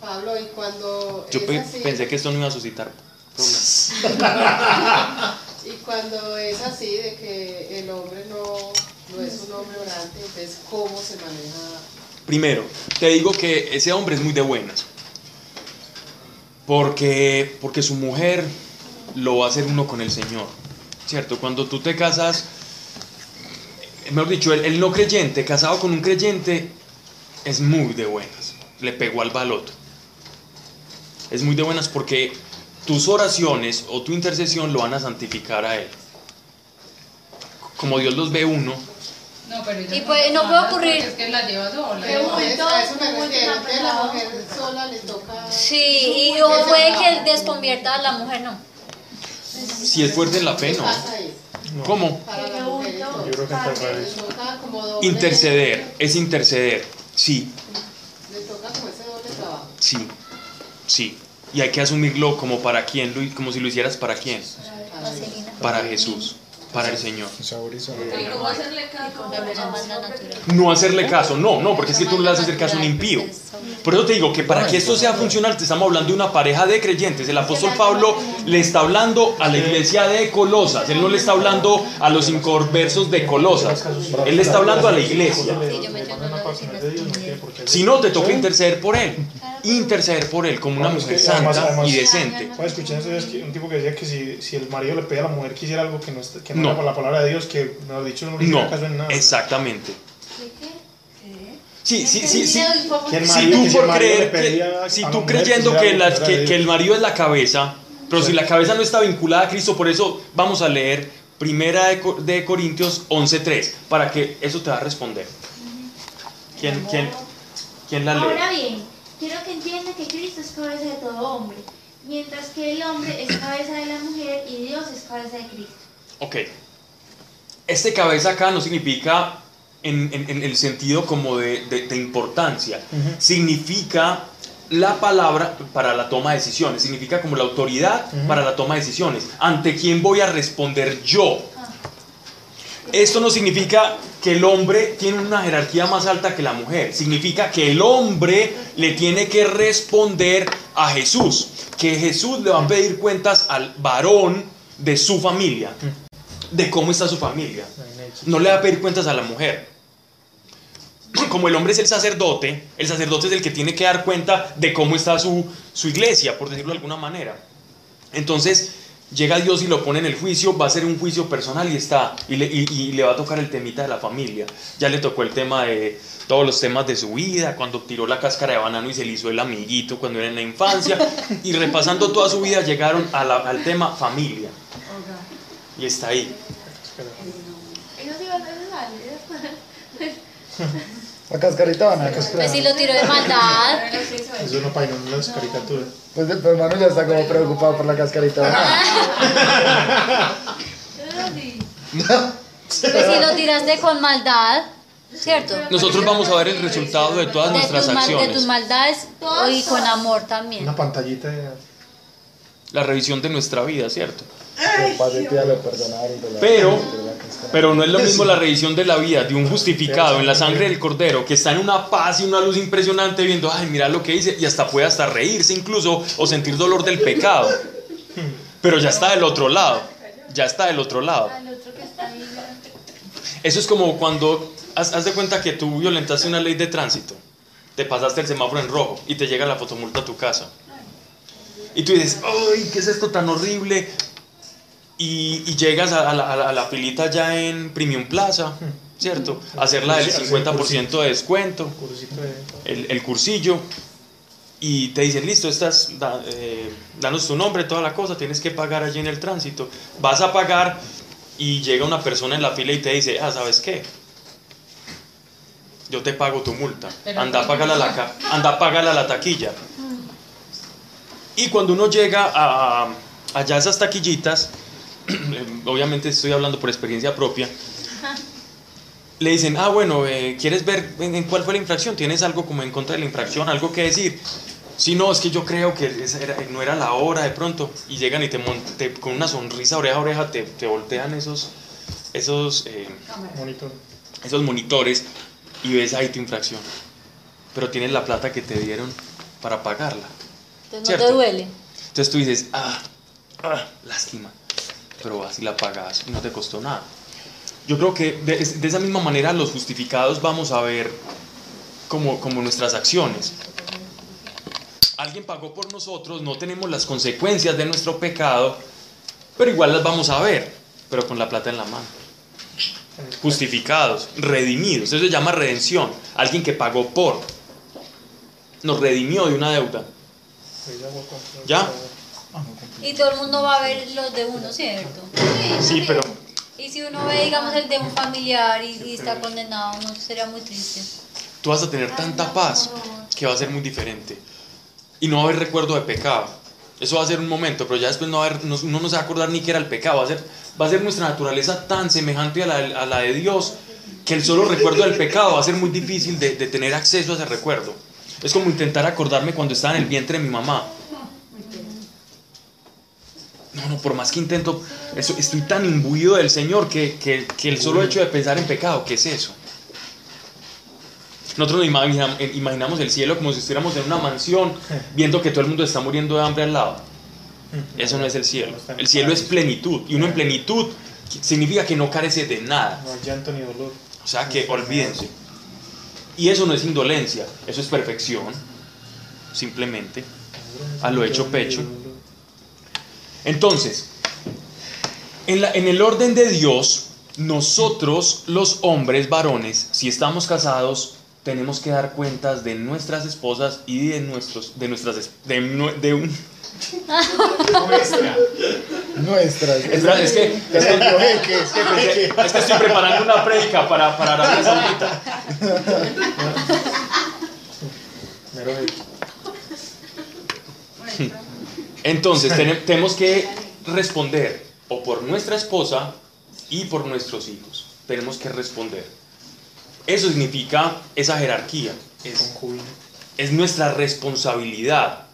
Pablo, y cuando Yo es pe- así, pensé que esto no iba a suscitar problemas. y cuando es así de que el hombre no, no es un hombre orante, entonces cómo se maneja Primero, te digo que ese hombre es muy de buenas. Porque, porque su mujer lo va a hacer uno con el Señor. ¿Cierto? Cuando tú te casas, mejor dicho, el, el no creyente casado con un creyente es muy de buenas. Le pegó al baloto. Es muy de buenas porque tus oraciones o tu intercesión lo van a santificar a él. Como Dios los ve uno, No, pero Y pues, no puede ocurrir- Es que la lleva sola. Momento, a eso me refiero, que la mujer sola le toca Sí, y o puede que desconvierta a la mujer, no. si es fuerte en la fe, ¿Qué no. ¿Cómo? Para Interceder, es interceder. Sí, Le toca como ese doble trabajo. sí, sí. Y hay que asumirlo como para quién, Luis, como si lo hicieras para quién. Para Jesús, para el Señor. No hacerle caso, no, no, porque es que tú no le vas a hacer caso a un impío. Por eso te digo que para que esto sea funcional, te estamos hablando de una pareja de creyentes. El apóstol Pablo le está hablando a la iglesia de Colosas. Él no le está hablando a los inconversos de Colosas. Él le está hablando a la iglesia. Si no, te toca interceder por él. Interceder por él como una Bueno, es mujer que además- santa además- y decente. Escuché estos días que un tipo que decía que si, si el marido le pedía a la mujer que hiciera algo que no, está- que no, No. era por la palabra de Dios, que mejor dicho no le No, caso en nada. exactamente. Sí, sí, sí, sí. Si tú por creer que, si tú mujer creyendo que, la- que, que el marido es la cabeza, pero si la cabeza no está vinculada a Cristo, por eso vamos a leer Primera de, de Corintios 11.3, para que eso te va a responder. ¿Quién, quién, quién la Ahora lee? bien, quiero que entiendan que Cristo es cabeza de todo hombre, mientras que el hombre es cabeza de la mujer y Dios es cabeza de Cristo. Ok. Este cabeza acá no significa en, en- en el sentido como de, de- de importancia. Ujú. Significa la palabra para la toma de decisiones. Significa como la autoridad Ujú. para la toma de decisiones. ¿Ante quién voy a responder yo? Esto no significa que el hombre tiene una jerarquía más alta que la mujer. Significa que el hombre le tiene que responder a Jesús. Que Jesús le va a pedir cuentas al varón de su familia. De cómo está su familia. No le va a pedir cuentas a la mujer. Como el hombre es el sacerdote, el sacerdote es el que tiene que dar cuenta de cómo está su, su iglesia, por decirlo de alguna manera. Entonces, llega Dios y lo pone en el juicio, va a ser un juicio personal y está, y le, y- y le va a tocar el temita de la familia. Ya le tocó el tema de todos los temas de su vida, cuando tiró la cáscara de banano y se le hizo el amiguito cuando era en la infancia, y repasando toda su vida llegaron a la- al tema familia. Y está ahí. La cascarita van a Pues si lo tiró de maldad. Eso no para no las caricaturas. Pues el hermano ya está como preocupado por la cascarita. Sí. Pues si lo tiraste con maldad, ¿cierto? Nosotros vamos a ver el resultado de todas De nuestras tus, mal- de tus acciones. maldades y con amor también. Una pantallita de... La revisión de nuestra vida, ¿cierto? Pero-. Pero no es lo mismo la revisión de la vida de un justificado en la sangre del cordero que está en una paz y una luz impresionante viendo, ay, mira lo que hice y hasta puede hasta reírse incluso o sentir dolor del pecado. Pero ya está del otro lado. Ya está del otro lado. Eso es como cuando haz, haz de cuenta que tú violentaste una ley de tránsito. Te pasaste el semáforo en rojo y te llega la fotomulta a tu casa. Y tú dices, ay, ¿qué es esto tan horrible? Y, y llegas a, a la, a la- filita ya en Premium Plaza, ¿cierto? A hacerla del 50% de descuento, el, el cursillo. Y te dicen, listo, estás, da- eh, danos tu nombre, toda la cosa, tienes que pagar allí en el tránsito. Vas a pagar y llega una persona en la fila y te dice, ah, ¿sabes qué? Yo te pago tu multa. Anda a ¿por qué pagarla a la, anda a pagarla a la taquilla. Y cuando uno llega a, allá a esas taquillitas, obviamente estoy hablando por experiencia propia, le dicen, ah, bueno, eh, ¿quieres ver en, en cuál fue la infracción? ¿Tienes algo como en contra de la infracción? ¿Algo que decir? Si no, es que yo creo que esa era- no era la hora de pronto. Y llegan y te, te- con una sonrisa oreja a oreja te, te voltean esos, esos, eh, Monitor. esos monitores y ves ahí tu infracción. Pero tienes la plata que te dieron para pagarla. Entonces no te duele. Entonces tú dices, ah, ah, lástima. Pero vas y la pagas y no te costó nada. Yo creo que de, de esa misma manera los justificados vamos a ver como, como nuestras acciones. Alguien pagó por nosotros, no tenemos las consecuencias de nuestro pecado, pero igual las vamos a ver, pero con la plata en la mano. Justificados, redimidos. Eso se llama redención. Alguien que pagó por. Nos redimió de una deuda. ¿Ya? Y todo el mundo va a ver los de uno, ¿cierto? Sí, pero Y si uno ve, digamos, el de un familiar y, y está condenado, no sería muy triste. tú vas a tener tanta paz que va a ser muy diferente. Y no va a haber recuerdo de pecado. Eso va a ser un momento, pero ya después no va a haber, no- uno no se va a acordar ni que era el pecado. Va a ser, va a ser nuestra naturaleza tan semejante a la, a la de Dios que el solo recuerdo del pecado va a ser muy difícil de, de tener acceso a ese recuerdo. Es como intentar acordarme cuando estaba en el vientre de mi mamá. No, no, por más que intento, eso, estoy tan imbuido del Señor que, que, que el solo hecho de pensar en pecado, ¿qué es eso? Nosotros nos eh, imaginamos el cielo como si estuviéramos en una mansión viendo que todo el mundo está muriendo de hambre al lado. Eso no es el cielo. El cielo es plenitud. Y uno en plenitud significa que no carece de nada. No hay llanto ni dolor. O sea que olvídense. Y eso no es indolencia, eso es perfección. Simplemente. A lo hecho pecho. Entonces, en, la- en el orden de Dios, nosotros los hombres varones, si estamos casados, tenemos que dar cuentas de nuestras esposas y de nuestros, de nuestras, es- de, de un, Nuestra. Nuestras. Es que, es que, Oye, que- es que- es que estoy preparando una prédica para, para Arabia Saudita. Entonces, tene- tenemos que responder o por nuestra esposa y por nuestros hijos. Tenemos que responder. Eso significa esa jerarquía. Es, es nuestra responsabilidad.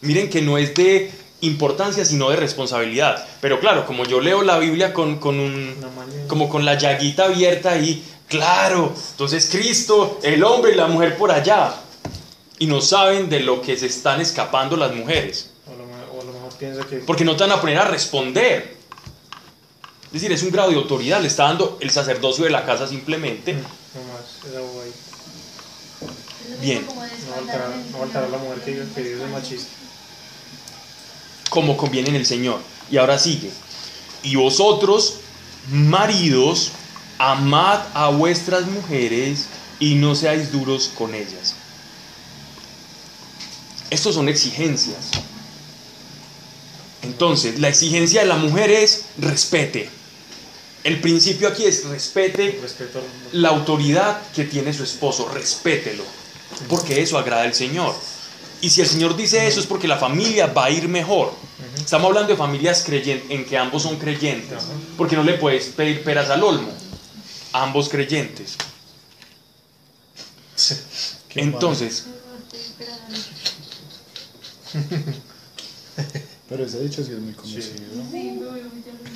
Miren que no es de importancia, sino de responsabilidad. Pero claro, como yo leo la Biblia con, con un, como con la llaguita abierta ahí, claro, entonces Cristo, el hombre y la mujer por allá. Y no saben de lo que se están escapando las mujeres. O a lo, me- o a lo mejor piensa que. Porque no te van a poner a responder. Es decir, es un grado de autoridad, le está dando el sacerdocio de la casa simplemente. No más, boba ahí. Bien. No faltará, no faltará la mujer que diga que Dios es machista. como conviene en el Señor. Y ahora sigue. Y vosotros, maridos, amad a vuestras mujeres y no seáis duros con ellas. Estos son exigencias. Entonces, la exigencia de la mujer es respete. El principio aquí es respete la autoridad que tiene su esposo, respételo, porque eso agrada al Señor. Y si el Señor dice eso es porque la familia va a ir mejor. Estamos hablando de familias creyentes, en que ambos son creyentes, porque no le puedes pedir peras al olmo, ambos creyentes. Entonces, Pero ese dicho sí es muy conocido.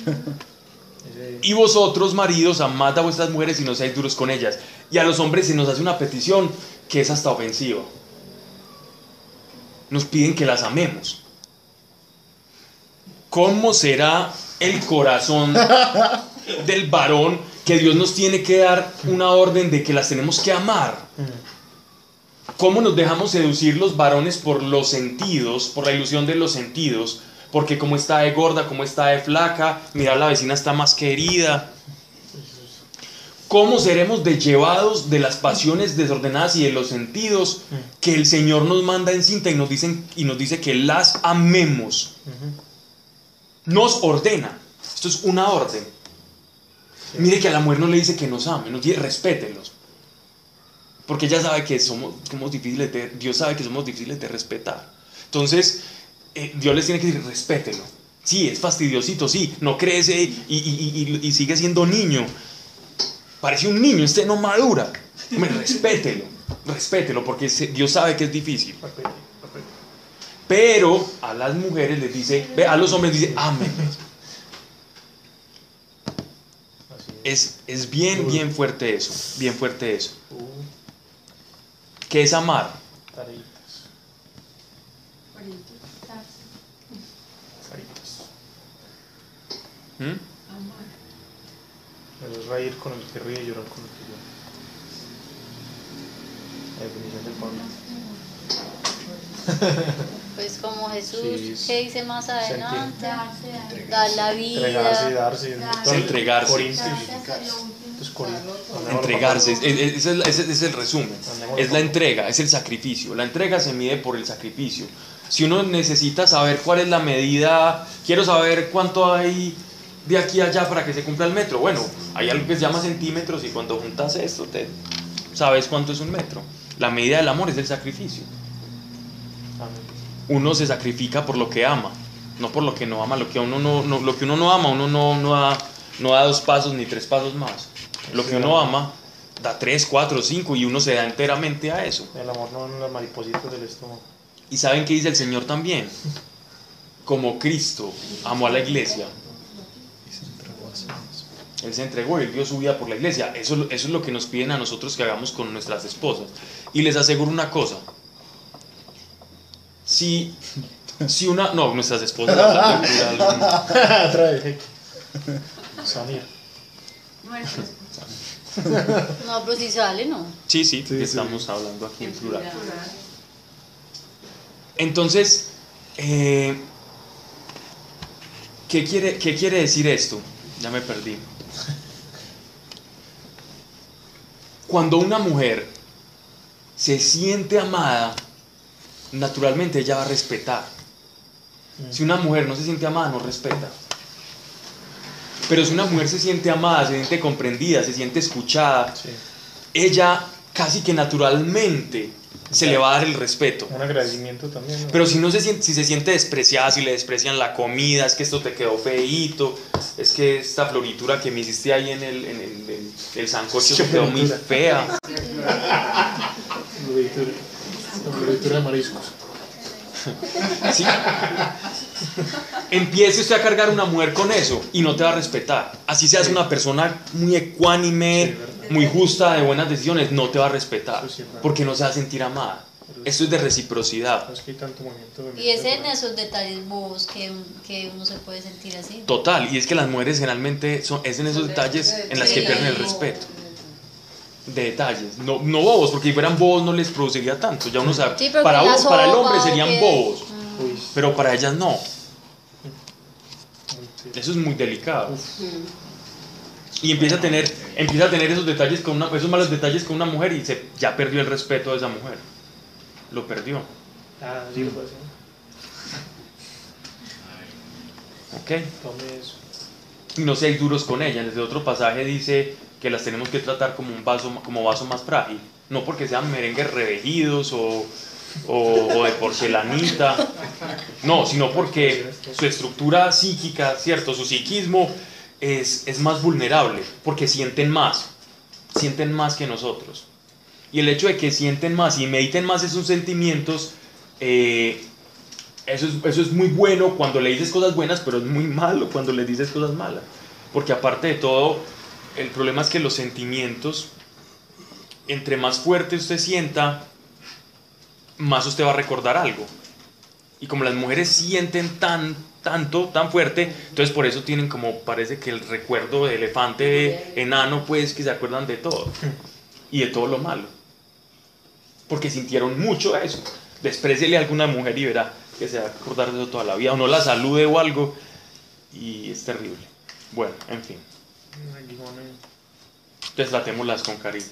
Y vosotros maridos amad a vuestras mujeres y no seáis duros con ellas. Y a los hombres se nos hace una petición que es hasta ofensiva. Nos piden que las amemos. ¿Cómo será el corazón del varón que Dios nos tiene que dar una orden de que las tenemos que amar? ¿Cómo nos dejamos seducir los varones por los sentidos, por la ilusión de los sentidos? Porque como está de gorda, como está de flaca, mira la vecina está más querida. ¿Cómo seremos de llevados de las pasiones desordenadas y de los sentidos que el Señor nos manda en cinta y nos, dicen, y nos dice que las amemos? Nos ordena. Esto es una orden. Mire que a la mujer no le dice que nos ame, nos dice. Porque ella sabe que somos, somos difíciles de, Dios sabe que somos difíciles de respetar. Entonces, eh, Dios les tiene que decir, respételo. Sí, es fastidiosito, sí, no crece y, sigue siendo niño. Parece un niño, este no madura. Hombre, respételo, respételo, porque Dios sabe que es difícil. Pero a las mujeres les dice, a los hombres dice, amén. Es. Es, bien, bien fuerte eso, bien fuerte eso. ¿Qué es amar? ¿Mm? Es reír con el que ríe y llorar con el que llora. La definición del Pablo. Pues como Jesús, Sí, ¿qué dice más adelante? Darse. Dar la Entregarse vida. Entregarse. Darse. Entonces, Corintios. Entregarse, es- es- ese es, es el resumen. Es la entrega, es el sacrificio. La entrega se mide por el sacrificio. Si uno necesita saber cuál es la medida, quiero saber cuánto hay de aquí a allá para que se cumpla el metro. Bueno, hay algo que se llama centímetros y cuando juntas esto, te sabes cuánto es un metro. La medida del amor es el sacrificio. Uno se sacrifica por lo que ama, no por lo que no ama. Lo que uno no, no- lo que uno no ama, uno no, no, da, no da dos pasos ni tres pasos más. Lo que uno ama, da tres, cuatro, cinco y uno se da enteramente a eso. El amor no en las maripositas del estómago. ¿Y saben qué dice el Señor también? Como Cristo amó a la iglesia, Él se entregó, Él dio su vida por la iglesia. Eso, eso es lo que nos piden a nosotros que hagamos con nuestras esposas. Y les aseguro una cosa. Si, si una... No, nuestras esposas. No, pero si sale, no. Sí, sí, Sí, sí. estamos hablando aquí en plural. Entonces, eh, ¿qué, quiere, ¿qué quiere decir esto? Ya me perdí. Cuando una mujer se siente amada, naturalmente ella va a respetar. Si una mujer no se siente amada, no respeta. Pero si una mujer se siente amada, se siente comprendida, se siente escuchada, Sí. ella casi que naturalmente se le va a dar el respeto. Un agradecimiento también. ¿no? Pero si no se siente, si se siente despreciada, si le desprecian la comida, es que esto te quedó feíto, es que esta floritura que me hiciste ahí en el, en el, el- el sancocho te quedó muy fea. Floritura. La floritura de mariscos. ¿sí? Empiece usted a cargar una mujer con eso y no te va a respetar. Así seas una persona muy ecuánime, Sí. Muy justa, de buenas decisiones, no te va a respetar. Porque no se va a sentir amada. Esto es de reciprocidad. Y es en esos detalles bobos que, que uno se puede sentir así. Total, y es que las mujeres generalmente son, es en esos detalles en las que pierden el respeto. De detalles, no, no bobos, porque si fueran bobos no les produciría tanto. Ya uno sabe, Sí, para, vos- para el hombre serían bobos, Uy, pero para ellas no. Eso es muy delicado. Y empieza a tener, empieza a tener esos detalles con una, esos malos detalles con una mujer y se, ya perdió el respeto de esa mujer. Lo perdió. Ah, sí, lo. ¿Ok? Tome eso. y no seáis duros con ellas. Desde otro pasaje dice que las tenemos que tratar como un vaso, como vaso más frágil, no porque sean merengues revejidos o, o- o de porcelanita, no, sino porque su estructura psíquica, cierto, su psiquismo es, es más vulnerable, porque sienten más, sienten más que nosotros. Y el hecho de que sienten más y mediten más esos sentimientos, eh, eso es, eso es muy bueno cuando le dices cosas buenas, pero es muy malo cuando le dices cosas malas. Porque aparte de todo, el problema es que los sentimientos, entre más fuerte usted sienta, más usted va a recordar algo. Y como las mujeres sienten tan, tanto, tan fuerte, entonces por eso tienen como, parece que el recuerdo de elefante enano, pues que se acuerdan de todo. Y de todo lo malo. Porque sintieron mucho eso. Despreciele a alguna mujer y verá que se va a acordar de eso toda la vida. O no la salude o algo. Y es terrible. Bueno, en fin. Entonces tratémoslas con cariño.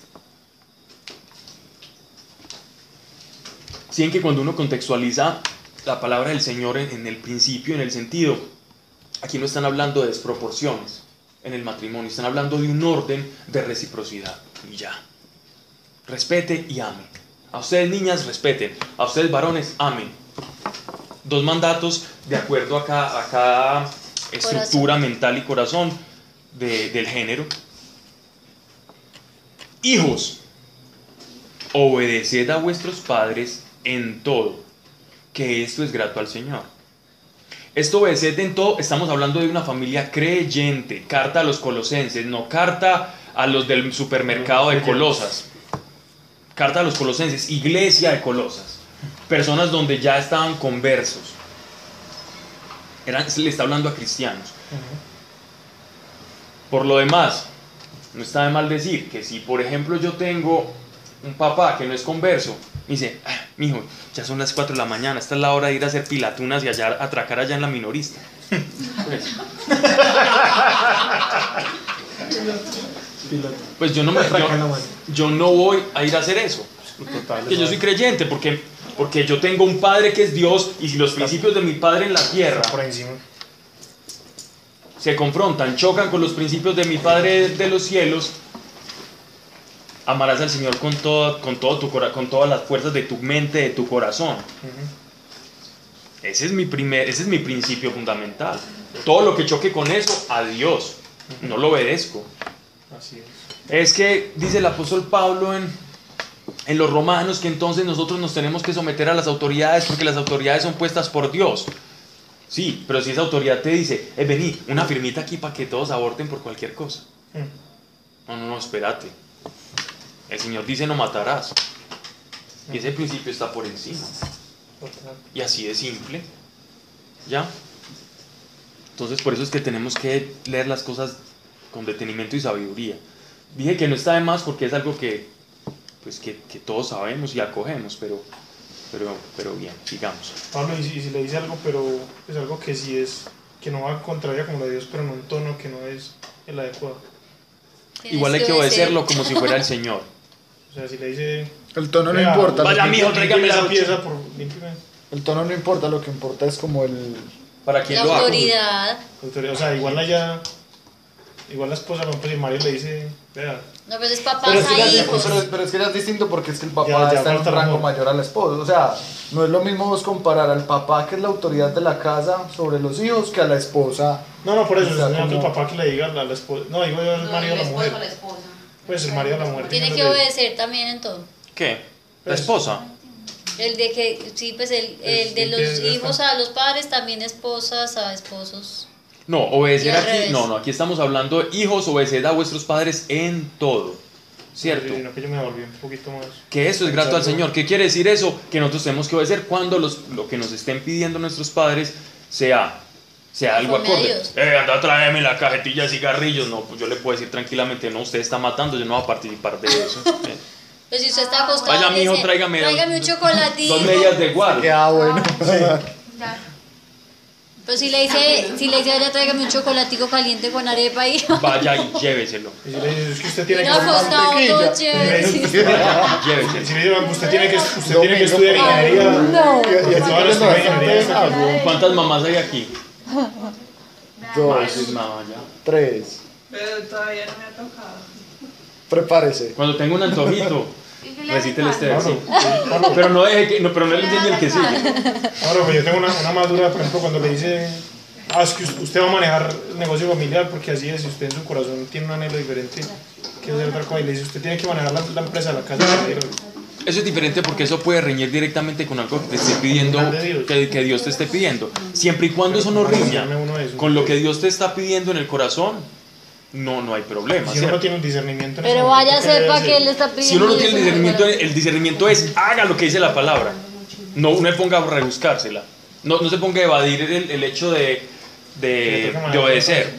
Siguen que cuando uno contextualiza la palabra del Señor en, en el principio, en el sentido, aquí no están hablando de desproporciones en el matrimonio, están hablando de un orden de reciprocidad. Y ya. Respete y ame. A ustedes niñas respeten, a ustedes varones amen. dos mandatos de acuerdo a cada, a cada estructura mental y corazón de- del género. Hijos, obedeced a vuestros padres en todo, que esto es grato al Señor. Esto obedeced en todo, estamos hablando de una familia creyente, carta a los colosenses, no carta a los del supermercado de Colosas. Carta a los colosenses, iglesia de Colosas, personas donde ya estaban conversos. Le está hablando a cristianos. Por lo demás, no está de mal decir que si, por ejemplo, yo tengo un papá que no es converso, me dice, ah, mijo, ya son las 4 de la mañana, esta es la hora de ir a hacer pilatunas y allá, atracar allá en la minorista. Pues, pues yo no me, yo, yo no voy a ir a hacer eso. Que yo soy creyente porque, porque yo tengo un padre que es Dios y si los principios de mi padre en la tierra Por encima. se confrontan, chocan con los principios de mi Padre de los cielos, amarás al Señor con, todo, con, todo tu, cora- con todas las fuerzas de tu mente, de tu corazón. Ese es, mi primer, ese es mi principio fundamental. Todo lo que choque con eso, a Dios. No lo obedezco. Así es. Es que dice el apóstol Pablo en, en los romanos que entonces nosotros nos tenemos que someter a las autoridades porque las autoridades son puestas por Dios. Sí, pero si esa autoridad te dice, eh, vení, una firmita aquí para que todos aborten por cualquier cosa. No, no, no, espérate. El Señor dice no matarás. Y ese principio está por encima. Y así de simple. ¿Ya? Entonces por eso es que tenemos que leer las cosas con detenimiento y sabiduría. Dije que no está de más porque es algo que, pues, que, que todos sabemos y acogemos, pero, pero, pero bien, sigamos. Pablo, y si, y si le dice algo, pero es algo que sí es, que no va contraria como la de Dios, pero en un tono que no es el adecuado. Igual hay que obedecerlo como si fuera el Señor. O sea, si le dice... El tono no "Vea, importa. Vaya, mijo, tráigame esa la pieza por... límpiame". El tono no importa, lo que importa es como el... ¿Para La quién lo hago? autoridad. Autoridad, O sea, igual allá... Igual la esposa, por ejemplo, si Mario le dice, vea, No, pero es papás Pero es, que ya a es, pero, pero es que ya es distinto porque es que el papá Ya, ya está en un el rango mayor al esposo. O sea, no es lo mismo vos comparar al papá que es la autoridad de la casa sobre los hijos que a la esposa. No, no, por eso, O sea, es el como- papá que le diga a la, la esposa. No, digo yo el No, marido el a la mujer. la esposa. Pues el marido a la mujer. Tiene que obedecer también en todo. ¿Qué? ¿La Pues- esposa? El de que, sí, pues el, el de los hijos a los padres, también esposas a esposos. No, obedecer aquí, revés. no, no, aquí estamos hablando de hijos, obedeced a vuestros padres en todo. ¿Cierto? Sí, sino que yo me volví un poquito más. Que eso es grato al Señor. ¿Qué quiere decir eso? Que nosotros tenemos que obedecer cuando los, lo que nos estén pidiendo nuestros padres sea, sea algo a acorde. Eh, anda, tráeme la cajetilla de cigarrillos. No, pues yo le puedo decir tranquilamente, no, usted está matando, yo no voy a participar de eso. Eh, Pero si usted está acostado, Vaya, mijo, dice, tráigame tráigame un chocolatico. Dos medias de igual. Queda bueno. Pero si le dice, si le dice, vaya, tráigame un chocolatico caliente con arepa y... Vaya y lléveselo. Y si le dices, es que usted tiene Y que. no sí. y lléveselo. si le dices, usted tiene que, usted tiene que estudiar ingeniería. No. Y. ¿Cuántas mamás hay aquí? Dos, tres. Pero todavía no me ha tocado. Prepárese. Cuando tenga un antojito, recite el este Pablo, Pero no deje que, no, pero no le enseñe el que sigue. Pablo, pues yo tengo una, una madura, por ejemplo, cuando le dice, ah, es que us- usted va a manejar el negocio familiar porque así es, si usted en su corazón tiene un anhelo diferente, quiere hacer otra cosa, y le dice, usted tiene que manejar la, la empresa de la casa. Eso es diferente porque eso puede reñir directamente con algo que te esté pidiendo, que, que Dios te esté pidiendo. Siempre y cuando eso no riña con lo que Dios te está pidiendo en el corazón, no, no hay problema. Si uno no tiene un discernimiento en Pero momento, vaya, ¿qué debe sepa que él está pidiendo. Si uno no tiene el discernimiento, el discernimiento es haga lo que dice la palabra. No, no se ponga a rebuscársela. No, no se ponga a evadir el, el hecho de, de, obedecer.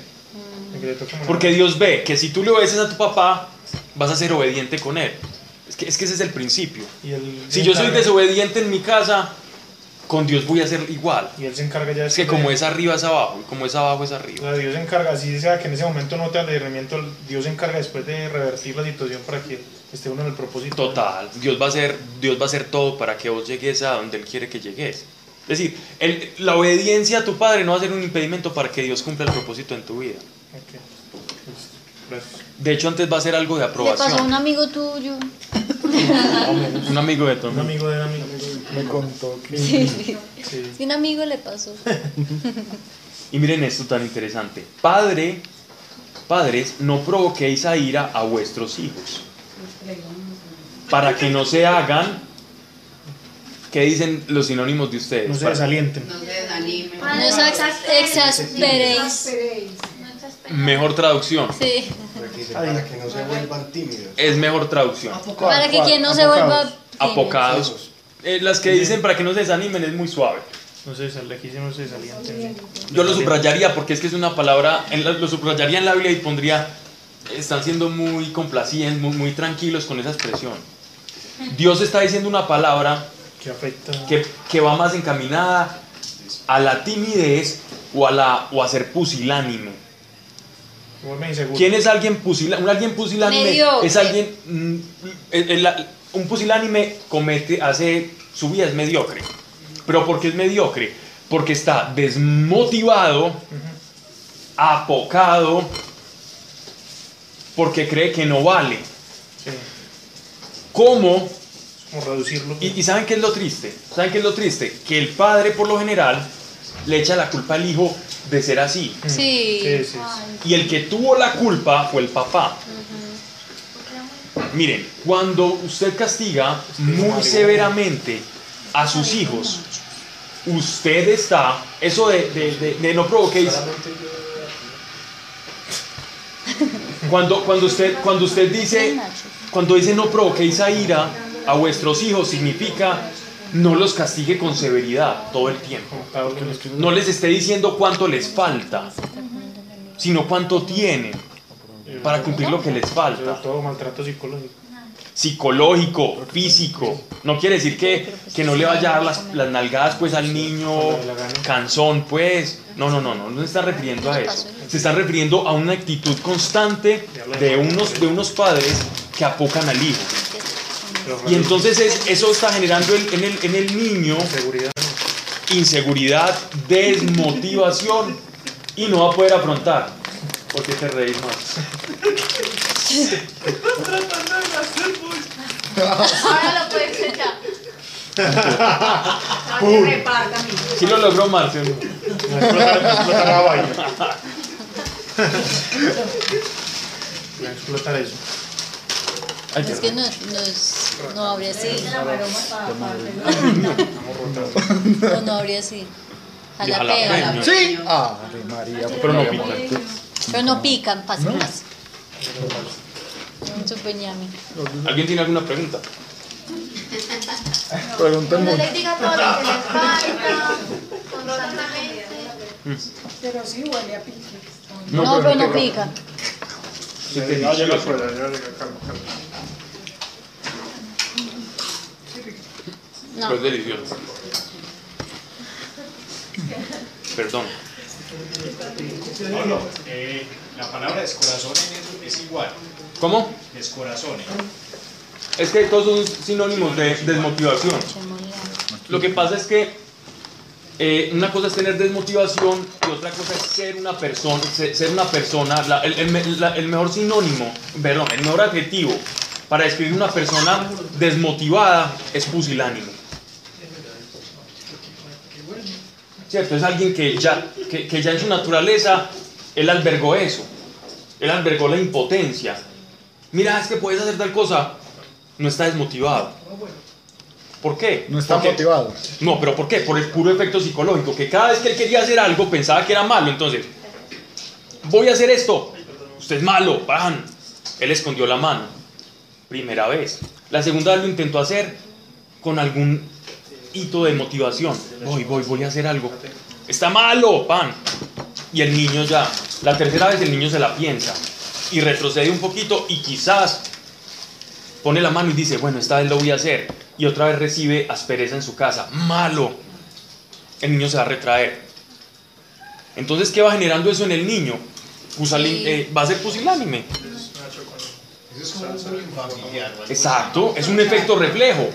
Porque Dios ve que si tú le obedeces a tu papá, vas a ser obediente con él. Es que, es que ese es el principio. Y él Si yo soy desobediente en mi casa, con Dios voy a ser igual. Y él se encarga ya de Es que como es arriba es abajo, y como es abajo es O arriba. sea, Dios se encarga, así sea que en ese momento no te discernimiento, Dios se encarga después de revertir la situación para que esté uno en el propósito. Total, Dios va a hacer, Dios va a hacer todo para que vos llegues a donde Él quiere que llegues. Es decir, el- la obediencia a tu padre no va a ser un impedimento para que Dios cumpla el propósito en tu vida. Ok. Listo. Gracias. De hecho, antes va a ser algo de Le pasó a un aprobación. amigo tuyo. Un amigo de tu Un amigo de un amigo. Me contó que. Sí, sí. Sí. Sí, un amigo le pasó. Y miren esto tan interesante. Padre, padres, no provoquéis a ira a vuestros hijos, para que no se hagan, ¿qué dicen los sinónimos de ustedes? No se desalienten. No se desanimen. No os ex- exasperéis. Mejor traducción. Sí. Para que no se vuelvan tímidos. Es mejor traducción. Para que quien no se vuelva. Apocados. Eh, las que dicen para que no se desanimen es muy suave. No desal- aquí sí no se desalienten. Yo lo subrayaría porque es que es una palabra, en la- lo subrayaría en la Biblia y pondría, están siendo muy complacientes, muy, muy tranquilos con esa expresión. Dios está diciendo una palabra Que afecta. que, que va más encaminada a la timidez o a, la, o a ser pusilánime. ¿Quién es alguien pusilánime? Un alguien pusilánime Mediocre. es alguien... mm, el- el- un pusilánime comete, hace... Su vida es mediocre. ¿Pero por qué es mediocre? Porque está desmotivado, apocado, porque cree que no vale. Sí. ¿Cómo? Como reducirlo. Y, y ¿saben qué es lo triste? ¿Saben qué es lo triste? Que el padre, por lo general, le echa la culpa al hijo de ser así. Sí. Sí, sí. Y el que tuvo la culpa fue el papá. Miren, cuando usted castiga muy severamente a sus hijos, usted está, eso de, de- de- de no provoquéis, cuando, cuando, usted, cuando usted dice, cuando dice no provoquéis a ira a vuestros hijos, significa no los castigue con severidad todo el tiempo. No les esté diciendo cuánto les falta, sino cuánto tienen para cumplir lo que les falta. todo maltrato psicológico. Psicológico, físico. No quiere decir que, que no le vaya a dar las, las nalgadas pues al niño cansón, pues. No, no, no, no, no se está refiriendo a eso. Se está refiriendo a una actitud constante de unos, de unos padres que apocan al hijo. Y entonces es- eso está generando el- en, el, en el niño seguridad. inseguridad, desmotivación y no va a poder afrontar. ¿Por qué te reís más? Ahora lo puedes echar. Sí lo logró eso. Es que no, no, es, no habría así. No, no habría así. Jalapeño. Sí. Ah, María. Pero no pica. Pero no pican, pasa, pasa. Un chupeñame. ¿Alguien tiene alguna pregunta? Pregunten No mucho. les diga todo lo que les falta, constantemente. Pero sí huele a pique. No, pero no pica. Sí, qué Ya llega afuera, ya llega, calma, calma. No. Pero es delicioso. Perdón. No, no, eh, la palabra descorazón es igual. ¿Cómo? Descorazón. Es que todos son sinónimos de desmotivación. Lo que pasa es que eh, una cosa es tener desmotivación y otra cosa es ser una persona, ser, una persona, la- el, el me- la- el mejor sinónimo, perdón, el mejor adjetivo para describir una persona desmotivada es pusilánime. ¿Cierto? Es alguien que ya, que, que ya en su naturaleza, él albergó eso, él albergó la impotencia. Mira, es que puedes hacer tal cosa, no está desmotivado. ¿Por qué? No está Porque- motivado. no, pero ¿por qué? Por el puro efecto psicológico, que cada vez que él quería hacer algo pensaba que era malo, entonces, voy a hacer esto, usted es malo, ¡pam! Él escondió la mano, primera vez. La segunda vez lo intentó hacer con algún hito de motivación, voy, voy, voy a hacer algo, está malo, ¡pam! Y el niño ya, la tercera vez el niño se la piensa y retrocede un poquito y quizás pone la mano y dice, bueno, esta vez lo voy a hacer. Y otra vez recibe aspereza en su casa. Malo. El niño se va a retraer. Entonces, ¿qué va generando eso en el niño? Eh, va a ser pusilánime. Exacto, es un efecto reflejo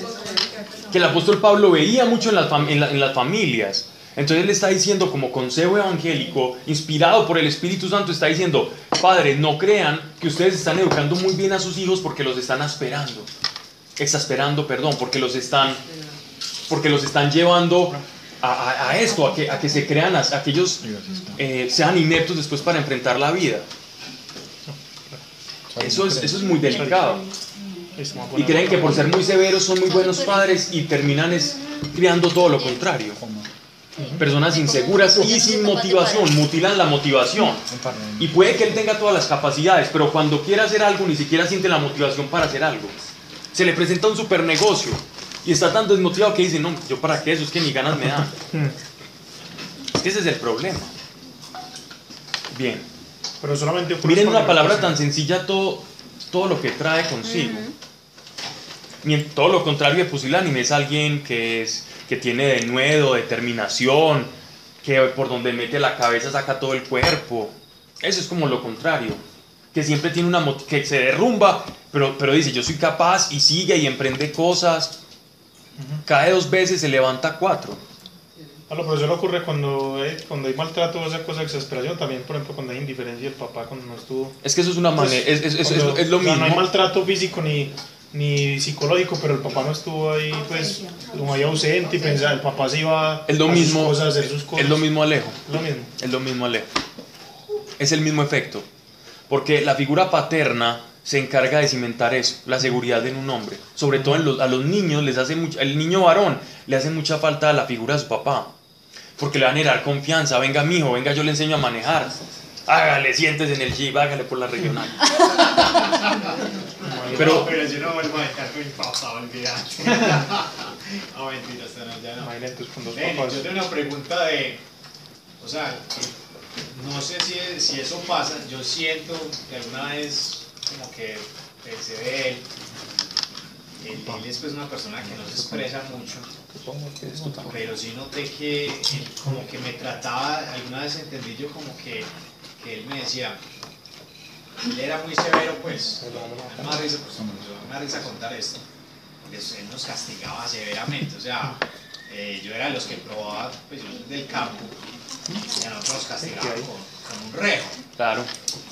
que el apóstol Pablo veía mucho en las, en la- en las familias. Entonces él está diciendo como consejo evangélico, inspirado por el Espíritu Santo, está diciendo, padres, no crean que ustedes están educando muy bien a sus hijos porque los están esperando, exasperando, perdón, porque los están porque los están llevando a, a- a esto, a que, a que se crean, a, a que ellos eh, sean ineptos después para enfrentar la vida. Eso es, eso es muy delicado. Y creen que por ser muy severos son muy buenos padres y terminan es criando todo lo contrario. Personas inseguras y sin motivación, mutilan la motivación. Y puede que él tenga todas las capacidades, pero cuando quiere hacer algo ni siquiera siente la motivación para hacer algo. Se le presenta un super negocio y está tan desmotivado que dice, no, yo para qué eso, es que ni ganas me dan. Es que ese es el problema. Bien. Pero solamente Miren una la palabra tan sencilla, todo, todo lo que trae consigo. Mien- Todo lo contrario de pusilánime es alguien que, es, que tiene denuedo, determinación, que por donde mete la cabeza saca todo el cuerpo. Eso es como lo contrario. Que siempre tiene una mot- que se derrumba, pero, pero dice yo soy capaz y sigue y emprende cosas. Cae dos veces, se levanta cuatro. Ah, lo profesor ocurre cuando, hay- cuando hay maltrato o esa cosa de exasperación, también, por ejemplo, cuando hay indiferencia del papá cuando no estuvo. Es que eso es una manera, es, es- es- es lo o sea, No hay mismo. maltrato físico ni, ni psicológico, pero el papá no estuvo ahí, pues, como ahí ausente y pensaba, el papá se iba Es lo a mismo, sus cosas, a hacer sus cosas. es lo mismo Alejo. Lo mismo. Es lo mismo Alejo. Es el mismo efecto. Porque la figura paterna se encarga de cimentar eso, la seguridad en un hombre. Sobre todo en los- a los niños les hace mucho, el niño varón le hace mucha falta la figura de su papá. Porque le van a generar confianza. Venga, mijo, venga, yo le enseño a manejar. Hágale, siéntese en el jeep, hágale por la regional. Pero- pero yo no vuelvo a dejar mi papá, olvídate. no, mentira, esta no, ya no. Ven, papás. yo tengo una pregunta de, o sea, no sé si, si eso pasa, yo siento que alguna vez como que pensé de él, él, él es pues una persona que no se expresa mucho, pero sí noté que él como que me trataba, alguna vez entendí yo como que, que él me decía, él era muy severo pues, me da risa, pues, me da risa contar esto, porque él nos castigaba severamente, o sea, eh, yo era de los que probaba, pues yo del campo, y a nosotros nos castigaban con, con un rejo. Claro.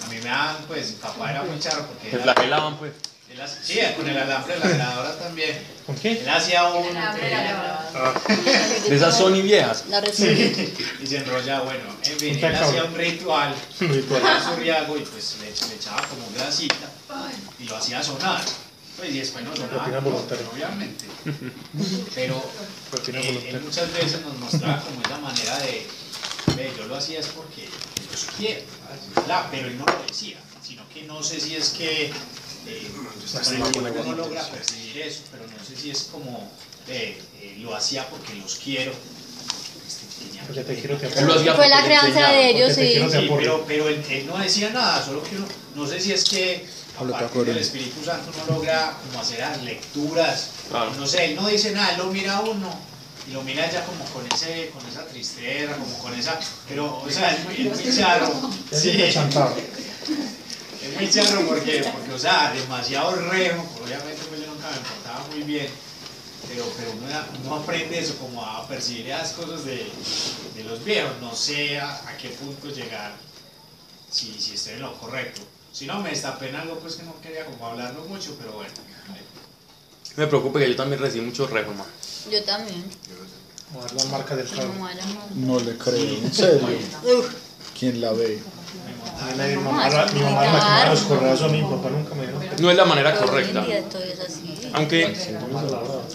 A mí me daban, pues mi papá era muy charro porque él- flagelaban, pues. Él hace- sí, con el alambre de la grabadora también. ¿Con qué? Él hacía un... De esas Sony viejas. La Sí. Y se enrolla, bueno, en fin, él hacía un ritual, Un ritual. con su riago y pues le, le echaba como grasita y lo hacía sonar. Pues y después no sonaba, obviamente. Pero Propina él, muchas veces nos mostraba como esa manera de, ve, yo lo hacía es porque yo quiero, pero él no lo decía, sino que no sé si es que eh, el uno logra percibir eso, pero no sé si es como eh, eh, lo hacía porque los quiero. Porque te quiero, te Él lo hacía Fue la crianza de ellos, sí. pero, pero él, él no decía nada, solo que uno, no sé si es que acuerdas. Espíritu Santo uno logra como hacer las lecturas, Claro. no sé, él no dice nada, él lo mira a uno y lo mira ya como con ese, con esa tristeza, como con esa, pero o sea, es muy, es muy charro, Ya sí. Es muy charro porque, porque, o sea, demasiado rejo, obviamente pues yo nunca me portaba muy bien, pero, pero uno, uno aprende eso, como a percibir esas cosas de, de los viejos, no sé a, a qué punto llegar, si, si estoy en lo correcto. Si no, me destapé en algo pues que no quería como hablarlo mucho, pero bueno. Me preocupa que yo también recibí muchos rejos, man. Yo también. Vamos a ver las marcas del carro. No le creo, en serio. ¿Quién la ve? Mi mamá, la- mi mamá los correazos a mi papá nunca me dijo. No es la manera correcta. Aunque,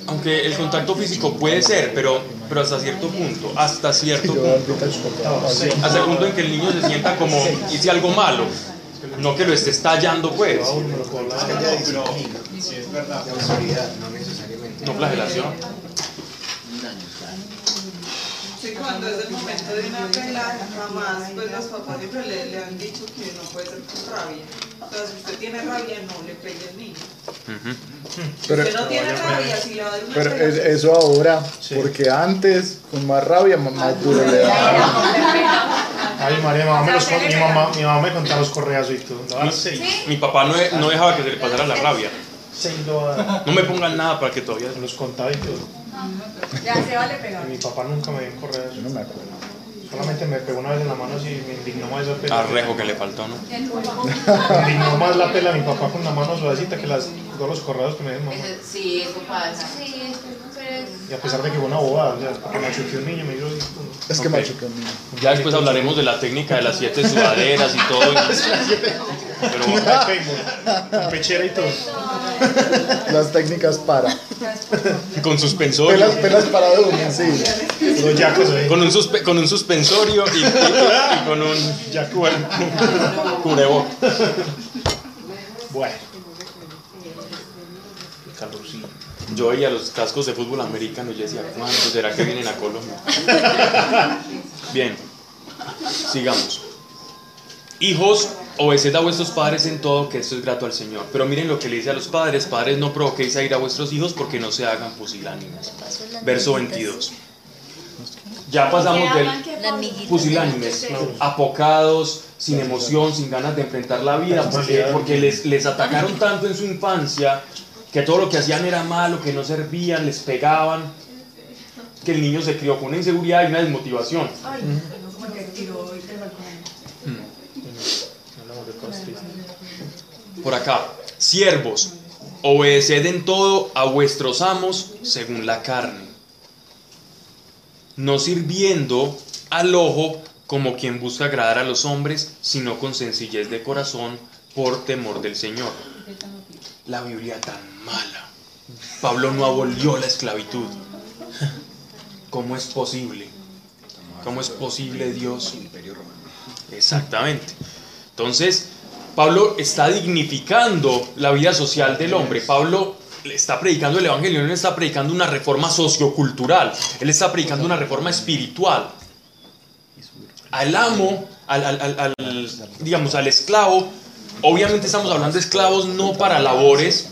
aunque el contacto físico puede ser, pero, pero hasta cierto punto, hasta cierto punto. Hasta el punto en que el niño se sienta como hice algo malo, no que lo esté estallando, pues. Es que haya disciplina, Sí, es verdad. de autoridad, no necesariamente. No flagelación. Sí, cuando es el momento de una pelea, jamás, pues los papás siempre le, le han dicho que no puede ser con rabia. Entonces, si usted tiene rabia, no le pegue al niño. Si Pero, usted no tiene rabia, si le va a dar una pero es- eso ahora, Sí. porque antes, con más rabia, más más duro le daba. Ay, María, mi mamá me, los, mi, mamá, mi mamá me contaba los correazos y todo. No, seis. Mi papá no, no dejaba que se le pasara la rabia. No me pongan nada para que todavía... Los contaba y todo. Ya se vale pegar. Y mi papá nunca me dio un correazo. Yo no me acuerdo. Solamente me pegó una vez en la mano y me indignó más esa pela. Arrejo que le faltó, ¿no? Me indignó más la pela de mi papá con la mano suavecita que las, todos los correados que me mi mamá. Sí, eso pasa. Sí, Y a pesar de que fue una bobada, o sea, porque machuqué a un niño, me dijo. Es que Ok. machuca un niño. Ya después hablaremos de la técnica de las siete sudaderas y todo. Pero Con pechera y todo. Las técnicas para. con suspensorio. Pelas, pelas para uno, sí. Los yacos ahí. Con un, suspe- con un suspensorio y, y- y con un Ya, bueno. cubreboc. Bueno. El calorcillo. Yo veía los cascos de fútbol americano y yo decía, ¿cuándo será que vienen a Colombia? Bien, sigamos. Hijos, obedeced a vuestros padres en todo, que esto es grato al Señor. Pero miren lo que le dice a los padres, padres no provoquéis a ir a vuestros hijos porque no se hagan pusilánimes. Verso 22. Ya pasamos del pusilánimes, apocados, sin emoción, sin ganas de enfrentar la vida, porque, porque les, les atacaron tanto en su infancia que todo lo que hacían era malo, que no servían, les pegaban, que el niño se crió con una inseguridad y una desmotivación. Por acá, siervos, obedeced en todo a vuestros amos según la carne, no sirviendo al ojo como quien busca agradar a los hombres, sino con sencillez de corazón por temor del Señor. La Biblia tan mala. Pablo no abolió la esclavitud. ¿Cómo es posible? ¿Cómo es posible Dios? Exactamente. Entonces, Pablo está dignificando la vida social del hombre. Pablo está predicando el Evangelio, él está predicando una reforma sociocultural, él está predicando una reforma espiritual. Al amo, al- digamos, al esclavo, obviamente estamos hablando de esclavos no para labores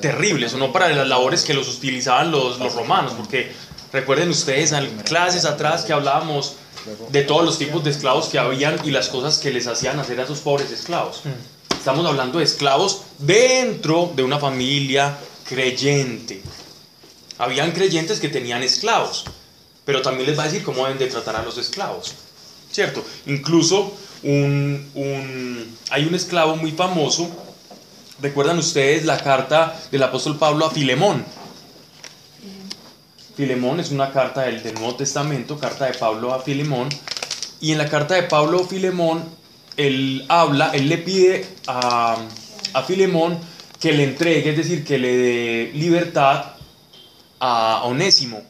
terribles o no para las labores que los utilizaban los, los romanos, porque recuerden ustedes en clases atrás que hablábamos de todos los tipos de esclavos que habían y las cosas que les hacían hacer a esos pobres esclavos. Estamos hablando de esclavos dentro de una familia creyente. Habían creyentes que tenían esclavos, pero también les va a decir cómo deben de tratar a los esclavos. ¿Cierto? Incluso un, un- hay un esclavo muy famoso. ¿Recuerdan ustedes la carta del apóstol Pablo a Filemón? Filemón es una carta del, del Nuevo Testamento, carta de Pablo a Filemón. Y en la carta de Pablo a Filemón, él habla, él le pide a, a Filemón que le entregue, es decir, que le dé libertad a Onésimo.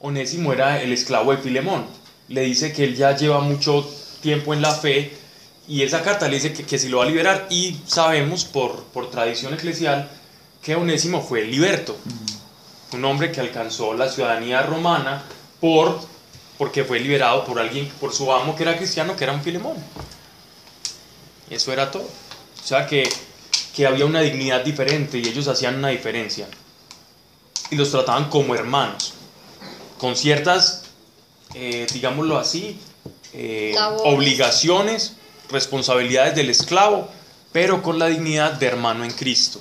Onésimo era el esclavo de Filemón. Le dice que él ya lleva mucho tiempo en la fe y esa carta le dice que, que si lo va a liberar y sabemos por, por tradición eclesial que Onésimo fue liberto. Un hombre que alcanzó la ciudadanía romana por, porque fue liberado por alguien, por su amo que era cristiano, que era un Filemón. Eso era todo. O sea que, que había una dignidad diferente y ellos hacían una diferencia. Y los trataban como hermanos, con ciertas, eh, digámoslo así, eh, obligaciones, responsabilidades del esclavo, pero con la dignidad de hermano en Cristo.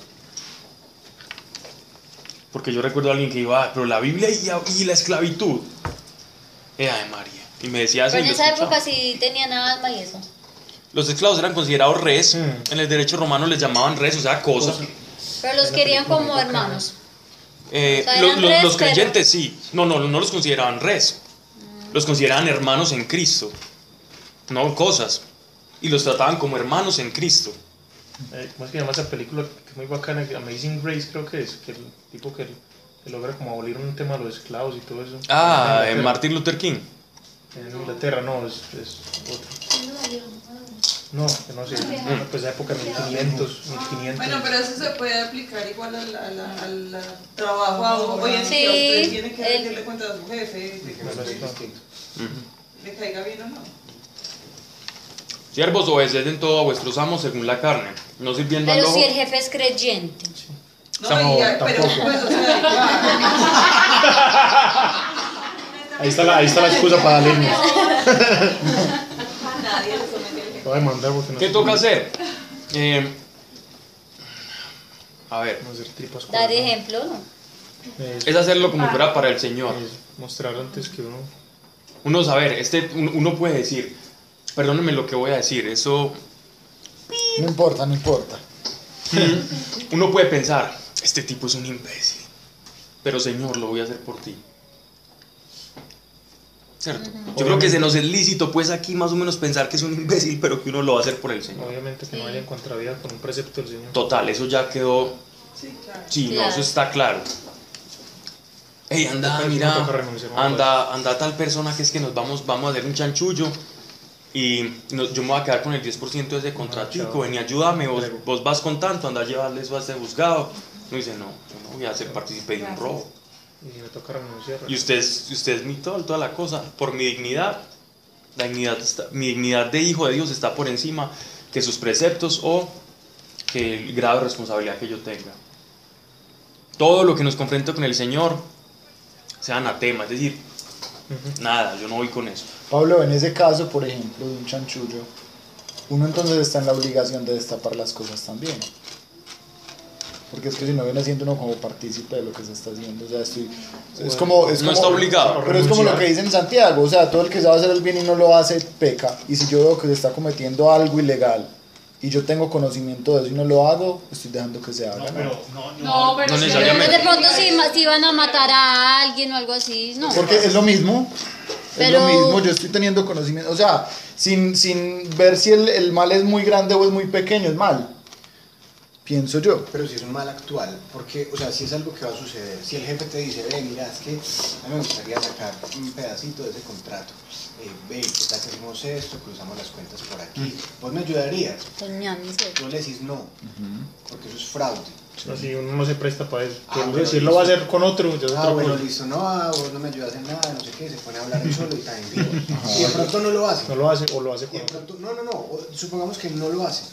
Porque yo recuerdo a alguien que iba, "Ah, pero la Biblia y, y la esclavitud. Era de María. Y me decía así. Pero en esa escuchaba. época sí tenían alma y eso. Los esclavos eran considerados res. Mm. En el derecho romano les llamaban res, o sea, cosa. Pero los querían como hermanos. Eh, O sea, los pero- creyentes sí. No, no, no los consideraban res. Los consideraban hermanos en Cristo. No cosas. Y los trataban como hermanos en Cristo. Eh, ¿Cómo es que se llama esa película que es muy bacana? Amazing Grace creo que es, que el tipo que, que logra como abolir un tema de los esclavos y todo eso. Ah, en. Martin Luther King. En Inglaterra, no, es, es otro. No, que no sé, pues esa época 1500, 1500. Bueno, pero eso se puede aplicar igual al, al, al- al trabajo ahora. Hoy en Sí, usted tiene que el- rendirle cuenta a su jefe de que le caiga bien o no. Siervos, obedeced en todo a vuestros amos según la carne, no sirviendo al Pero ojo. si el jefe es creyente. No, No, pero pues, o sea, Ahí está la, ahí está la excusa para darle nadie le somete al jefe. Voy a demandar porque no ¿Qué toca hacer? Eh, a ver, no hacer tripas con Dar ejemplo, ¿no? Es- es hacerlo como fuera para el Señor. es mostrar antes que uno. Uno saber, este, un- uno puede decir, perdónenme lo que voy a decir, eso No importa, no importa. uno puede pensar, este tipo es un imbécil. pero Señor, lo voy a hacer por ti. ¿Cierto? Yo creo que se nos es lícito, pues aquí más o menos pensar que es un imbécil, pero que uno lo va a hacer por el Señor. Obviamente que no haya en contravía con un precepto del Señor. Total, eso ya quedó. Sí, claro. Sí, no, eso está claro. Ey, anda, mira, anda, anda tal persona que es que nos vamos, vamos a hacer un chanchullo y no- yo me voy a quedar con el 10% de ese contratico, ven y ayúdame, vos, vos vas con tanto, anda a llevarle eso a este juzgado. No dice, no, yo no voy a ser partícipe de un robo. Y me toca renunciar. Y usted es, usted es mi todo, toda la cosa. Por mi dignidad, la dignidad está- mi dignidad de hijo de Dios está por encima que sus preceptos o que el grado de responsabilidad que yo tenga. Todo lo que nos confronta con el Señor sea anatema, es decir, nada, yo no voy con eso. Pablo, en ese caso, por ejemplo, de un chanchullo, uno entonces está en la obligación de destapar las cosas también. Porque es que si no viene siendo uno como partícipe de lo que se está haciendo, o sea, estoy, es como, es No como- está obligado. Pero es como lo que dice en Santiago, o sea, todo el que sabe hacer el bien y no lo hace, peca. Y si yo veo que se está cometiendo algo ilegal y yo tengo conocimiento de eso y no lo hago, estoy dejando que se haga. No, ¿no? pero no, no. No, pero No sí, necesariamente. Pero de pronto si, si van a matar a alguien o algo así, no. Porque es lo mismo. Pero- Es lo mismo, yo estoy teniendo conocimiento. O sea, sin, sin ver si el, el mal es muy grande o es muy pequeño, es mal. Pienso yo. Pero si es un mal actual, porque, o sea, si es algo que va a suceder, si el jefe te dice, ve, mira, es que a mí me gustaría sacar un pedacito de ese contrato, eh, ve, ¿qué tal que hacemos esto? Cruzamos las cuentas por aquí, vos me ayudarías. Pues, mi amigo. Tú le decís no, porque eso es fraude. Así uno no se presta para eso. Ah, Pero bueno, si él lo va a hacer con otro, ya es Ah, bueno, cosa. listo, no, ah, vos no me ayudas en nada, no sé qué, se pone a hablar él solo y también bien. Y de pronto no lo hace. No lo hace o lo hace con otro. pronto, no, no, no, o- supongamos que no lo hace.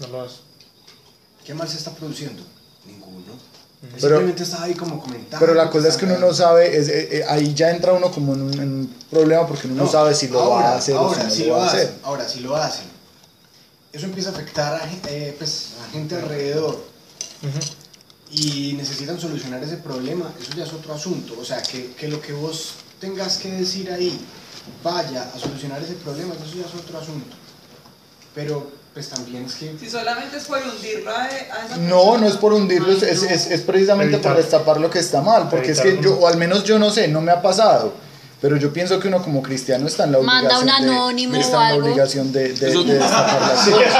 No lo hace. ¿Qué mal se está produciendo? Ninguno. Pero- Simplemente está ahí como comentando. Pero la cosa es que uno no está sabe, es, eh, eh, ahí ya entra uno como en un, en un problema porque uno no, sabe si lo ahora, va a hacer ahora, o si no si lo va a hacen, hacer. Ahora, si lo hacen, eso empieza a afectar a, eh, pues, a gente alrededor Y necesitan solucionar ese problema, eso ya es otro asunto. O sea, que, que lo que vos tengas que decir ahí vaya a solucionar ese problema, eso ya es otro asunto. Pero, pues también es que... Si solamente es por hundirlo a, a esa No, persona. no es por hundirlo, es, es, es- precisamente Evitar. por destapar lo que está mal, porque es que yo, o al menos yo no sé, no me ha pasado, pero yo pienso que uno como cristiano está en la Manda obligación un de- anónimo está o en la algo. obligación de, de- de destapar las cosas.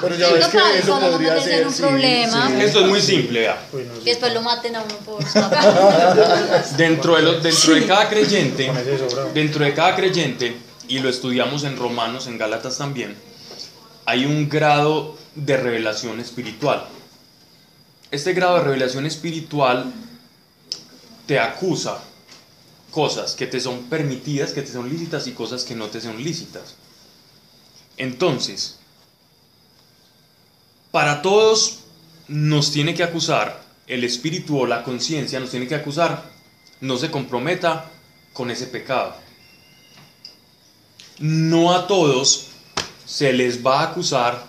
Pero ya Sí, ves que eso podría ser, un sí, problema. sí. Esto es muy simple, sí. Que después lo maten a uno por Dentro de, lo- dentro de cada creyente, dentro de cada creyente, y lo estudiamos en Romanos, en Gálatas también, hay un grado de revelación espiritual. Este grado de revelación espiritual te acusa cosas que te son permitidas, que te son lícitas y cosas que no te son lícitas. Entonces, para todos nos tiene que acusar el espíritu o la conciencia, nos tiene que acusar, no se comprometa con ese pecado. No a todos se les va a acusar,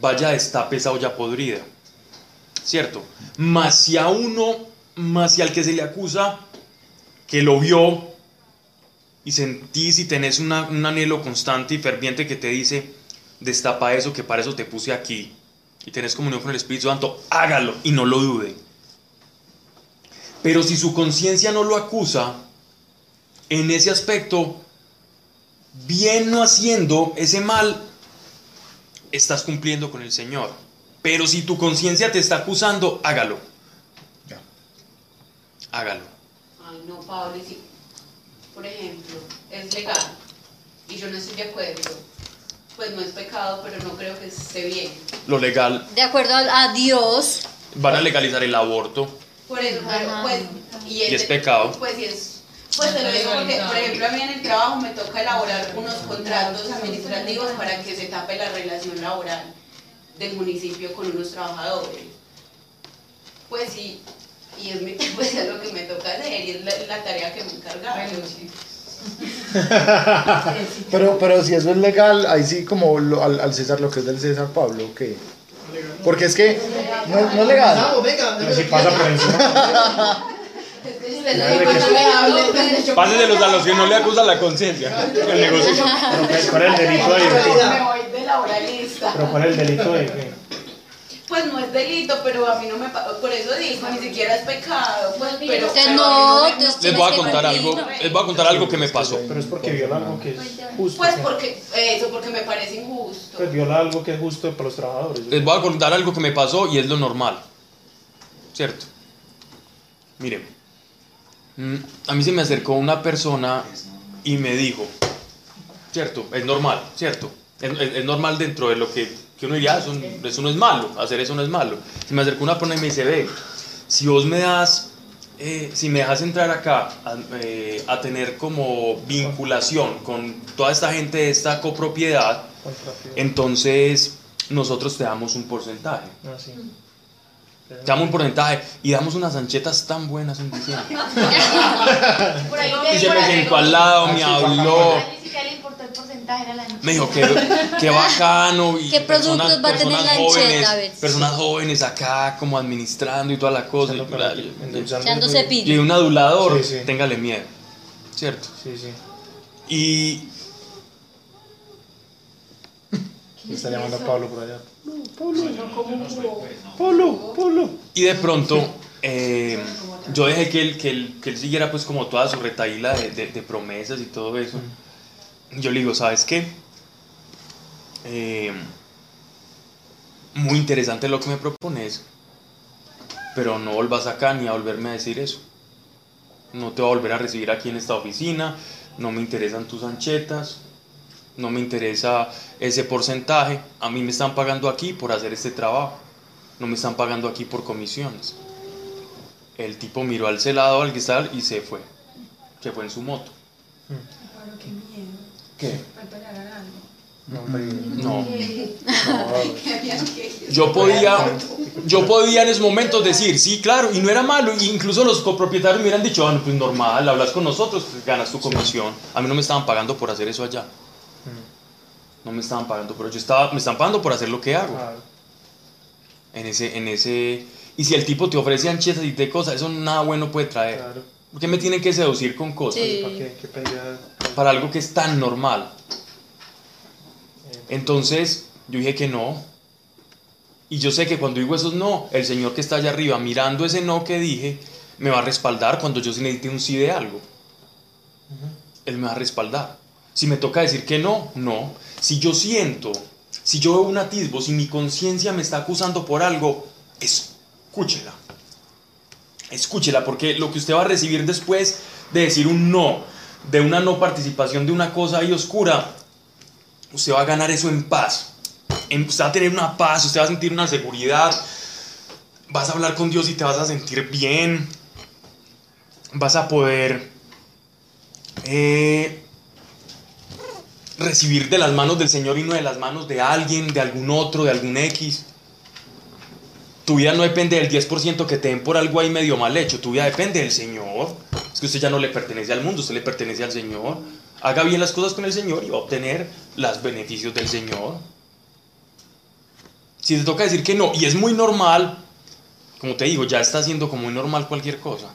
vaya destape esa olla podrida, ¿cierto? Más si a uno, más si al que se le acusa, que lo vio y sentís y tenés una- un anhelo constante y ferviente que te dice, destapa eso, que para eso te puse aquí, y tenés comunión con el Espíritu Santo, hágalo y no lo dude. Pero si su conciencia no lo acusa, en ese aspecto, bien no haciendo ese mal, estás cumpliendo con el Señor. Pero si tu conciencia te está acusando, hágalo. Hágalo. Ay, no, Pablo, y si, por ejemplo, es legal y yo no estoy de acuerdo, pues no es pecado, pero no creo que esté bien. Lo legal, De acuerdo a, a Dios. van a legalizar el aborto. Por eso, pero pues. Y es pecado. Pues sí es. Pues te lo digo porque, por ejemplo, a mí en el trabajo me toca elaborar unos contratos administrativos para que se tape la relación laboral del municipio con unos trabajadores. Pues sí, y es, mi, pues es lo que me toca hacer y es la, la tarea que me encargaron. Pero, pero si eso es legal, ahí sí como lo- al, al César lo que es del César Pablo, ¿o ¿qué? Porque es que no, no es legal. Pero si pasa por encima. Páseselos a los que no le acusan la conciencia. El negocio. Pero ¿cuál- ¿Cuál es el delito ahí? Me voy de laboralista. Pero ¿cuál es el delito de qué? Pues no es delito, pero a mí no me por eso digo, ni siquiera es pecado, pues, pero, Entonces, pero no, mí me- entonces Les voy a contar algo, ¿no? les voy a contar algo que me pasó. Pero es porque viola algo que es justo. Pues porque, eso, porque me parece injusto. Pues viola algo que es justo para los trabajadores. Les voy a contar algo que me pasó y es lo normal. ¿Cierto? Miren, mm, a mí se me acercó una persona y me dijo, ¿cierto? Es normal, ¿cierto? Es, es- es normal dentro de lo que, que uno diría, "Ah, eso, eso no es malo, hacer eso no es malo. Se me acercó una persona y me dice, ve, si vos me das, eh, si me dejas entrar acá a, eh, a tener como vinculación con toda esta gente de esta copropiedad, entonces nosotros te damos un porcentaje. Ah, sí. Te damos un porcentaje y damos unas anchetas tan buenas en diciembre. Y se me sentó al lado, me habló, Ni siquiera le importó el porcentaje, era la ancheta. me dijo que qué bacano y ¿Qué productos va a tener la jóvenes, ancheta? A ver. personas jóvenes acá como administrando y toda la cosa. Y, la- y- Echando cepillo. y un adulador, Sí, sí. téngale miedo, ¿cierto? Sí, sí. Y Me está llamando a Pablo por allá. Polo, Polo. Y de pronto, eh, yo dejé que él, que, él, que él siguiera pues como toda su retaíla de, de- de promesas y todo eso. Yo le digo, ¿sabes qué? Eh, muy interesante lo que me propones, pero no volvas acá ni a volverme a decir eso. No te voy a volver a recibir aquí en esta oficina, no me interesan tus anchetas, no me interesa ese porcentaje. A mí me están pagando aquí por hacer este trabajo, no me están pagando aquí por comisiones. El tipo miró al celado, al cristal y se fue. Se fue en su moto. Miedo. ¿Qué? No. No. Yo podía, yo podía en esos momentos decir, sí, claro, y no era malo. y Incluso los copropietarios me hubieran dicho, ah, no, pues normal, hablas con nosotros, pues, ganas tu comisión. A mí no me estaban pagando por hacer eso allá. No me estaban pagando, pero yo estaba, me están pagando por hacer lo que hago. Claro. En ese, en ese. Y si el tipo te ofrece anchetas y te cosas, eso nada bueno puede traer. Claro. ¿Por qué me tienen que seducir con cosas? Sí. ¿Para qué? ¿Qué? Para algo que es tan normal. Entonces, yo dije que no. Y yo sé que cuando digo esos no, el señor que está allá arriba mirando ese no que dije, me va a respaldar cuando yo sí necesite un sí de algo. Él me va a respaldar. Si me toca decir que no, no. Si yo siento, si yo veo un atisbo, si mi conciencia me está acusando por algo, escúchela. Escúchela, porque lo que usted va a recibir después de decir un no, de una no participación de una cosa ahí oscura, usted va a ganar eso en paz. Usted va a tener una paz, usted va a sentir una seguridad. Vas a hablar con Dios y te vas a sentir bien. Vas a poder eh, recibir de las manos del Señor y no de las manos de alguien, de algún otro, de algún X. Tu vida no depende del 10% que te den por algo ahí medio mal hecho. Tu vida depende del Señor. Es que usted ya no le pertenece al mundo, usted le pertenece al Señor. Haga bien las cosas con el Señor y va a obtener los beneficios del Señor. Si te toca decir que no, y es muy normal, como te digo, ya está siendo como muy normal cualquier cosa.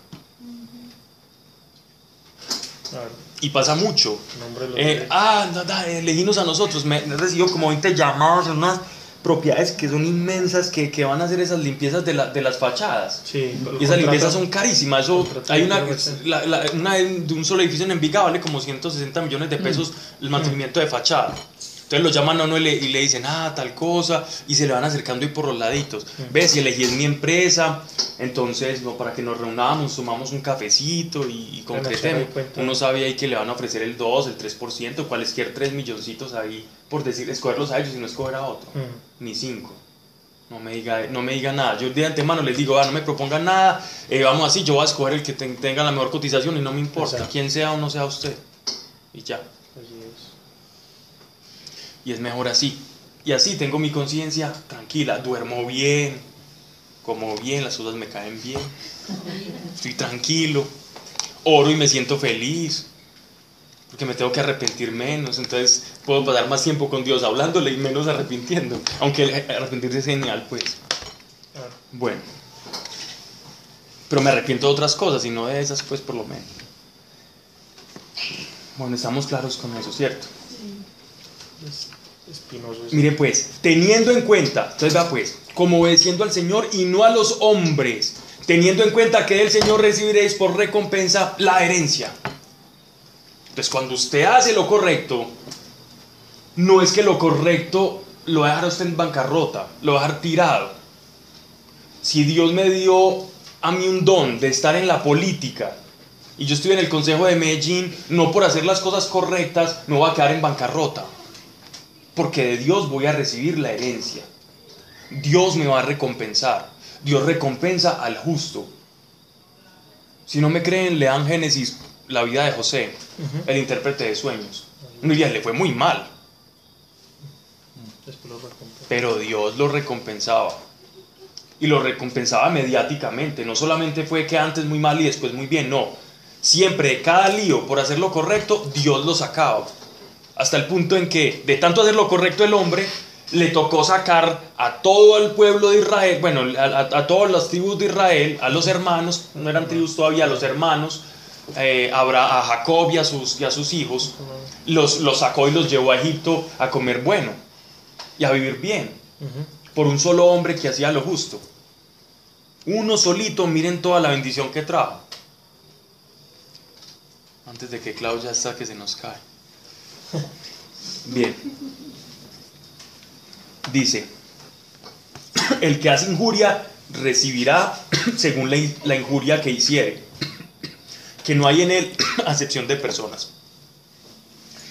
Y pasa mucho. Eh, ah, no, da, elegimos a nosotros. Me he recibido como 20 llamados en unas propiedades que son inmensas que, que van a hacer esas limpiezas de, la- de las fachadas. Sí, Y esas limpiezas son carísimas. Eso, hay una, kilómetros. la- la- una de un solo edificio en Envigado vale como 160 millones de pesos el mantenimiento de fachada. Entonces lo llaman a uno y le, y le dicen, ah, tal cosa, y se le van acercando y por los laditos. Ves, si elegí es mi empresa, entonces, no, para que nos reunamos, tomamos un cafecito y, y concretemos. Uno sabe ahí que le van a ofrecer el 2, el 3%, cualquier 3 milloncitos ahí, por decir, escogerlos a ellos y no escoger a otro, Mm. ni 5. No me, diga, no me diga nada. Yo de antemano les digo, ah, no me propongan nada, eh, vamos así, yo voy a escoger el que ten- tenga la mejor cotización y no me importa Exacto. quién sea o no sea usted. Y ya. Y es mejor así. Y así tengo mi conciencia tranquila, duermo bien, como bien, las cosas me caen bien, estoy tranquilo, oro y me siento feliz, porque me tengo que arrepentir menos, entonces puedo pasar más tiempo con Dios hablándole y menos arrepintiendo, aunque arrepentirse es genial, pues. Bueno, pero me arrepiento de otras cosas y no de esas, pues por lo menos. Bueno, estamos claros con eso, ¿cierto? Espinoso. es- Mire pues, teniendo en cuenta, entonces va pues, como obedeciendo al Señor y no a los hombres, teniendo en cuenta que del Señor recibiréis por recompensa la herencia. Entonces cuando usted hace lo correcto, no es que lo correcto lo va a dejar usted en bancarrota, lo va a dejar tirado. Si Dios me dio a mí un don de estar en la política y yo estoy en el Consejo de Medellín, no por hacer las cosas correctas, me voy a quedar en bancarrota porque de Dios voy a recibir la herencia. Dios me va a recompensar. Dios recompensa al justo. Si no me creen, lean Génesis, la vida de José, el intérprete de sueños. Un día le fue muy mal, pero Dios lo recompensaba. Y lo recompensaba mediáticamente. No solamente fue que antes muy mal y después muy bien, no. Siempre, cada lío por hacer lo correcto, Dios lo sacaba. Hasta el punto en que, de tanto hacer lo correcto el hombre, le tocó sacar a todo el pueblo de Israel, bueno, a, a- todas las tribus de Israel, a los hermanos, no eran tribus todavía, a los hermanos, eh, a Jacob y a sus, y a sus hijos, los, los sacó y los llevó a Egipto a comer bueno y a vivir bien, por un solo hombre que hacía lo justo. Uno solito, miren toda la bendición que trajo. Antes de que Claudia está que se nos cae. Bien. Dice, el que hace injuria recibirá según la, in- la injuria que hiciere, que no hay en él acepción de personas.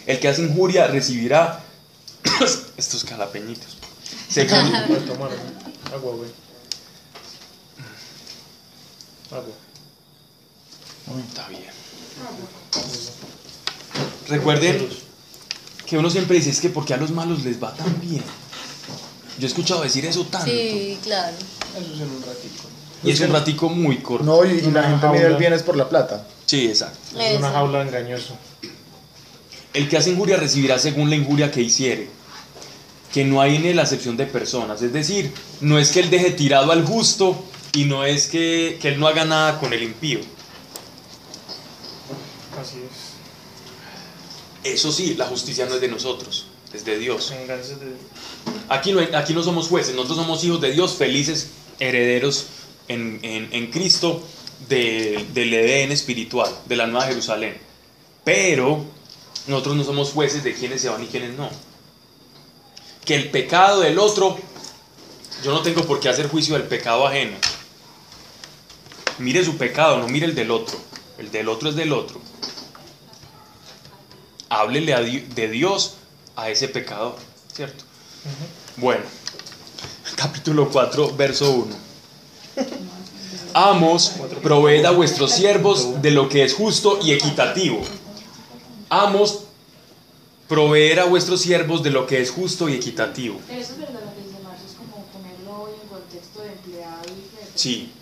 El que hace injuria recibirá estos calapeñitos. Agua, güey. Agua. Está bien. Recuerden que uno siempre dice es que porque a los malos les va tan bien. Yo he escuchado decir eso tanto. Sí, claro. Eso es en un ratico. Y es un ratico muy corto. No, y, y la gente mide el bien es por la plata. Sí, exacto. Es una jaula engañosa. El que hace injuria recibirá según la injuria que hiciere. Que no hay en él acepción de personas. Es decir, no es que él deje tirado al justo y no es que, que él no haga nada con el impío. Así es. Eso sí, la justicia no es de nosotros, es de Dios. Aquí no, hay- aquí no somos jueces, nosotros somos hijos de Dios, felices herederos en, en- en Cristo de- del Edén espiritual, de la Nueva Jerusalén. Pero nosotros no somos jueces de quiénes se van y quiénes no. Que el pecado del otro, yo no tengo por qué hacer juicio del pecado ajeno. Mire su pecado, no mire el del otro. El del otro es del otro. Háblele a Di- de Dios a ese pecador, ¿cierto? Bueno, capítulo 4, verso 1. Amos, proveed a vuestros siervos de lo que es justo y equitativo. Amos, proveer a vuestros siervos de lo que es justo y equitativo. Pero eso es verdad lo que dice Marcio, es como ponerlo hoy en contexto de empleado y. Sí,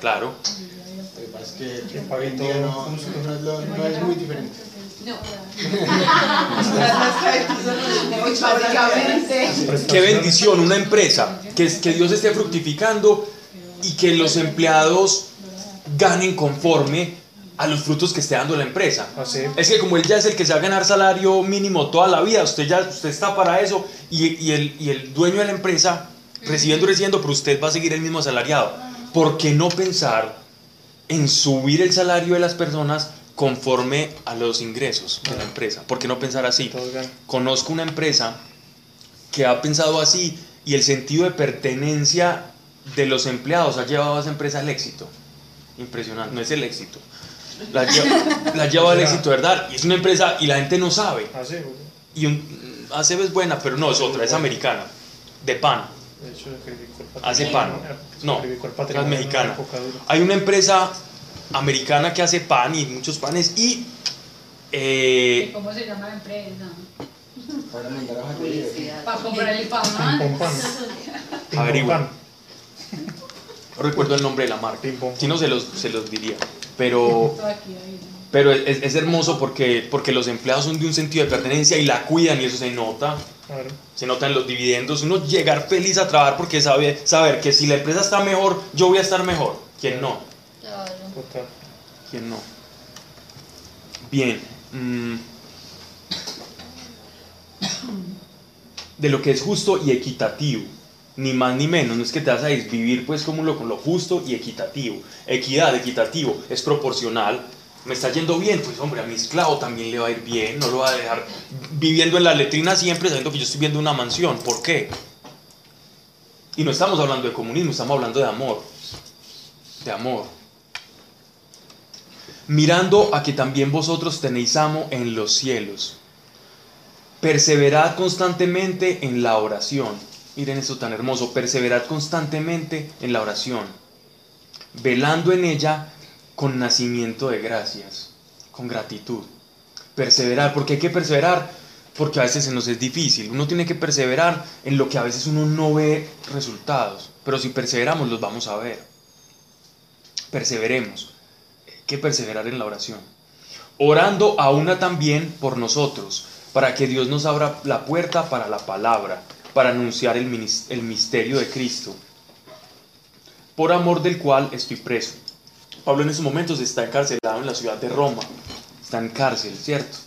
claro. Lo que pasa es que día todo no, no es muy diferente. No. Qué bendición, una empresa, que, Dios esté fructificando y que los empleados ganen conforme a los frutos que esté dando la empresa. Así. Es que como él ya es el que se va a ganar salario mínimo toda la vida, usted ya usted está para eso y, y el, y el dueño de la empresa recibiendo y recibiendo, pero usted va a seguir el mismo asalariado. ¿Por qué no pensar en subir el salario de las personas conforme a los ingresos de la empresa? ¿Por qué no pensar así? Conozco una empresa que ha pensado así y el sentido de pertenencia de los empleados ha llevado a esa empresa al éxito. Impresionante, no es el éxito. La lleva, la lleva al éxito, ¿verdad? Y es una empresa y la gente no sabe. Güey. Y un, ACB es buena, pero no, es otra, es americana. De pan. De hecho, Hace pan. No, es mexicana. Hay una empresa americana que hace pan y muchos panes y... ¿Y eh, cómo se llama la empresa? Para mandar a Javier. Para comprar el pan. Pan. No recuerdo el nombre de la marca. Si no, se los, se los diría. Pero... Pero es, es hermoso porque, porque los empleados son de un sentido de pertenencia y la cuidan y eso se nota. Claro. Se nota en los dividendos. Uno llegar feliz a trabajar porque sabe saber que si la empresa está mejor, yo voy a estar mejor. ¿Quién no? Total. ¿Quién no? Bien. mm. de lo que es justo y equitativo. Ni más ni menos, no es que te vas a desvivir pues como lo, lo justo y equitativo. Equidad, equitativo, es proporcional. Me está yendo bien, pues hombre, a mi esclavo también le va a ir bien, no lo va a dejar viviendo en la letrina siempre sabiendo que yo estoy viendo una mansión. ¿Por qué? Y no estamos hablando de comunismo, estamos hablando de amor. De amor. Mirando a que también vosotros tenéis amo en los cielos. Perseverad constantemente en la oración. Miren esto tan hermoso. Perseverad constantemente en la oración. Velando en ella con nacimiento de gracias. Con gratitud. Perseverar. porque hay que perseverar? Porque a veces se nos es difícil. Uno tiene que perseverar en lo que a veces uno no ve resultados. Pero si perseveramos los vamos a ver. Perseveremos. Que perseverar en la oración. Orando a una también por nosotros para que Dios nos abra la puerta para la palabra, para anunciar el, misterio de Cristo, por amor del cual estoy preso. Pablo en esos momentos está encarcelado en la ciudad de Roma, está en cárcel, ¿cierto?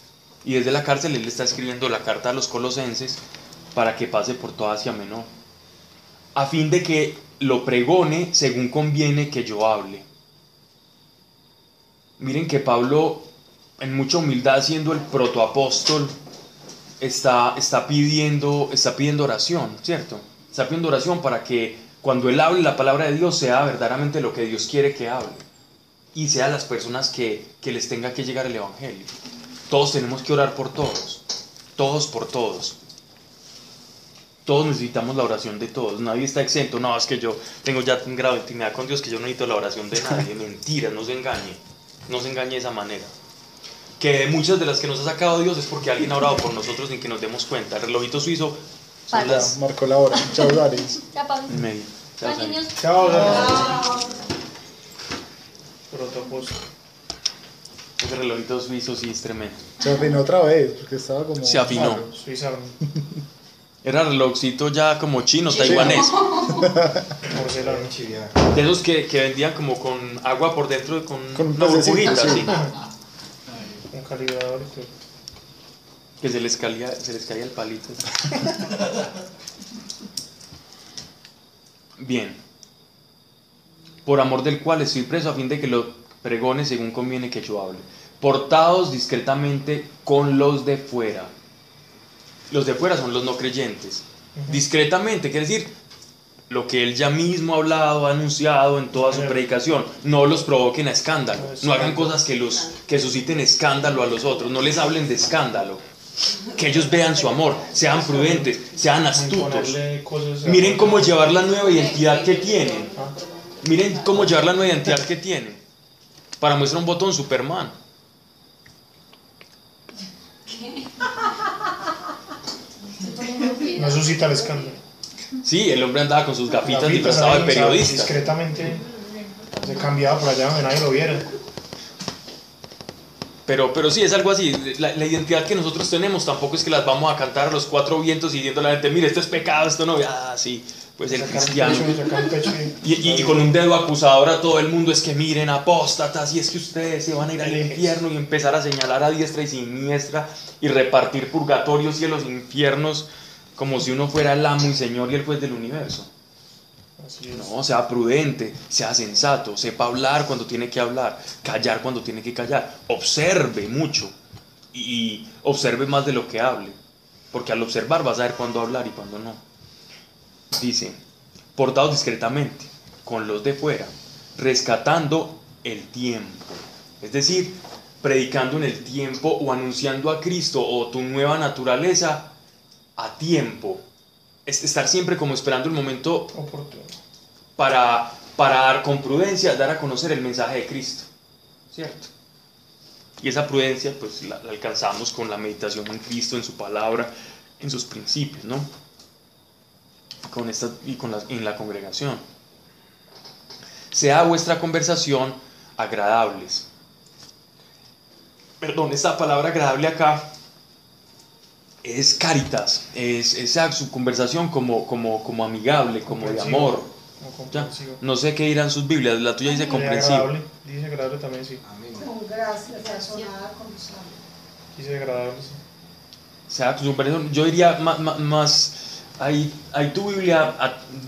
Y desde la cárcel él está escribiendo la carta a los colosenses para que pase por toda Asia Menor, a fin de que lo pregone según conviene que yo hable. Miren que Pablo, en mucha humildad, siendo el protoapóstol, está, está, pidiendo, está pidiendo oración, ¿cierto? Está pidiendo oración para que cuando él hable la palabra de Dios sea verdaderamente lo que Dios quiere que hable y sea las personas que, que les tenga que llegar el Evangelio. Todos tenemos que orar por todos, todos por todos. Todos necesitamos la oración de todos, nadie está exento. No, es que yo tengo ya un grado de intimidad con Dios que yo no necesito la oración de nadie. Mentira, no se engañe, no se engañe de esa manera que muchas de las que nos ha sacado Dios es porque alguien ha orado por nosotros sin que nos demos cuenta. El relojito suizo son las... Marcó la hora. Chao, Daris. Chao. Chao. Chao, Daris. Protoposto. Ese relojito suizo sí es tremendo. Se afinó otra vez, porque estaba como... Se afinó. Suiza. Era relojcito ya como chino, taiwanés. Porcelana. De esos que, que vendían como con agua por dentro, con, Con un una burbujita, sí. Un calibrador todo. Que se les caía, se les caía el palito. Bien. Por amor del cual estoy preso a fin de que lo pregone según conviene que yo hable. Portados discretamente con los de fuera. Los de fuera son los no creyentes. Discretamente, quiere decir lo que él ya mismo ha hablado, ha anunciado en toda su predicación. No los provoquen a escándalo. No hagan cosas que, los, que susciten escándalo a los otros. No les hablen de escándalo. Que ellos vean su amor, sean prudentes, sean astutos. Miren cómo llevar la nueva identidad que tienen. Miren cómo llevar la nueva identidad que tienen. Para muestra un botón Superman. No suscita el escándalo. Sí, el hombre andaba con sus gafitas Gafitas disfrazado de periodista. Discretamente se cambiaba por allá donde nadie lo viera. Pero, pero sí, es algo así. La, la identidad que nosotros tenemos tampoco es que las vamos a cantar a los cuatro vientos y diciendo a la gente, mire, esto es pecado, esto no. Ah, sí, pues el cristiano. el pecho y- Y, y- y con un dedo acusador a todo el mundo es que miren, apóstatas, y es que ustedes se van a ir al infierno y empezar a señalar a diestra y siniestra y repartir purgatorios y los infiernos como si uno fuera el amo y señor y el juez del universo. Así es. No, sea prudente, sea sensato, sepa hablar cuando tiene que hablar, callar cuando tiene que callar, observe mucho y observe más de lo que hable, porque al observar vas a ver cuándo hablar y cuándo no. Dice, portados discretamente con los de fuera, rescatando el tiempo, es decir, predicando en el tiempo o anunciando a Cristo o tu nueva naturaleza a tiempo. Es estar siempre como esperando el momento Oportuno. para, para dar con prudencia, dar a conocer el mensaje de Cristo. ¿Cierto? Y esa prudencia pues la, la alcanzamos con la meditación en Cristo, en su palabra, en sus principios, ¿no? Con esta, y con la, en la congregación. Sea vuestra conversación agradables. Perdón, esta palabra agradable acá es caritas, es, es su conversación como, como, como amigable, como de amor. Como Ya, comprensivo. No sé qué dirán sus Biblias, la tuya dice comprensivo. agradable. Dice agradable también, sí. Con gracia, sazonada con sal. Dice agradable, sí. sea su conversión, yo diría más, más ahí, ahí tu Biblia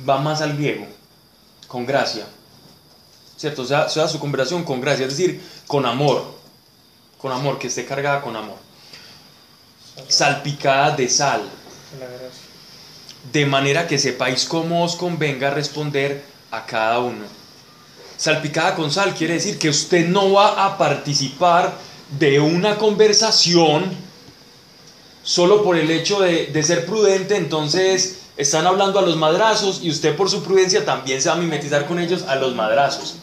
va más al griego, con gracia, ¿cierto? O sea, sea su conversión con gracia, es decir, con amor, con amor, que esté cargada con amor, salpicada de sal, de manera que sepáis cómo os convenga responder a cada uno. Salpicada con sal quiere decir que usted no va a participar de una conversación solo por el hecho de, de ser prudente, entonces están hablando a los madrazos y usted por su prudencia también se va a mimetizar con ellos a los madrazos.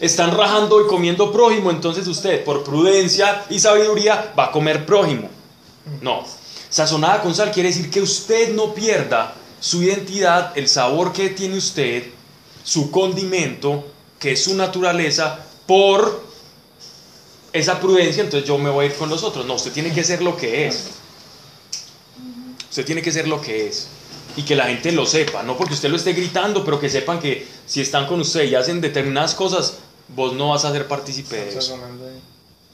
Están rajando y comiendo prójimo, entonces usted por prudencia y sabiduría va a comer prójimo. No, sazonada con sal quiere decir que usted no pierda su identidad, el sabor que tiene usted, su condimento, que es su naturaleza, por esa prudencia, entonces yo me voy a ir con los otros. No, usted tiene que ser lo que es. Usted tiene que ser lo que es. Y que la gente lo sepa, no porque usted lo esté gritando, pero que sepan que si están con usted y hacen determinadas cosas, vos no vas a ser partícipe de eso.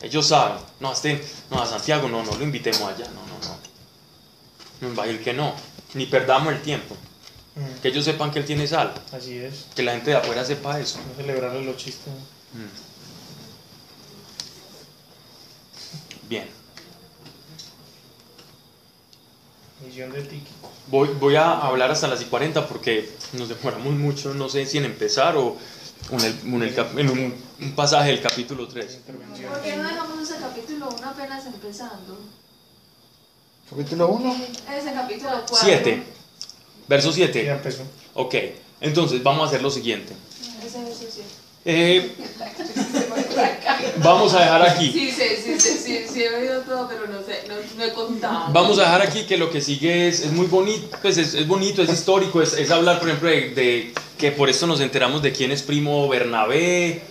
Ellos saben. No, este, no, a Santiago no, no lo invitemos allá. No, no, no. No va a ir que no. Ni perdamos el tiempo. Mm, Que ellos sepan que él tiene sal. Así es. Que la gente de afuera sepa eso. No celebrarle los chistes. Mm. Bien. Misión de Tiki. Voy, voy a hablar hasta las y 40 porque nos demoramos mucho, no sé si en empezar o en, el- en el en un, un pasaje del capítulo 3. ¿Por qué no dejamos ese capítulo 1 apenas empezando? Capítulo 1. Ese capítulo 4. 7. Verso Ya 7. empezó. Ok. Entonces vamos a hacer lo siguiente. Ese verso 7. Eh, vamos a dejar aquí. Sí, sí, sí, sí, sí, sí, he oído todo, pero no sé, no, no he contado. Vamos a dejar aquí que lo que sigue es, es muy bonito, pues es, es bonito, es histórico, es, es hablar, por ejemplo, de, de que por esto nos enteramos de quién es primo Bernabé,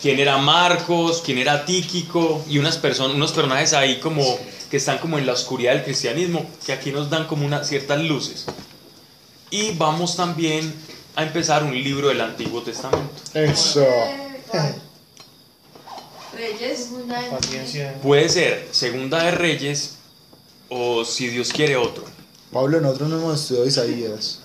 quién era Marcos, quién era Tíquico y unas personas, unos personajes ahí como que están como en la oscuridad del cristianismo, que aquí nos dan como unas ciertas luces. Y vamos también a empezar un libro del Antiguo Testamento. Eso. Reyes. Paciencia. Puede ser Segunda de Reyes o si Dios quiere otro. Pablo, nosotros no hemos estudiado Isaías.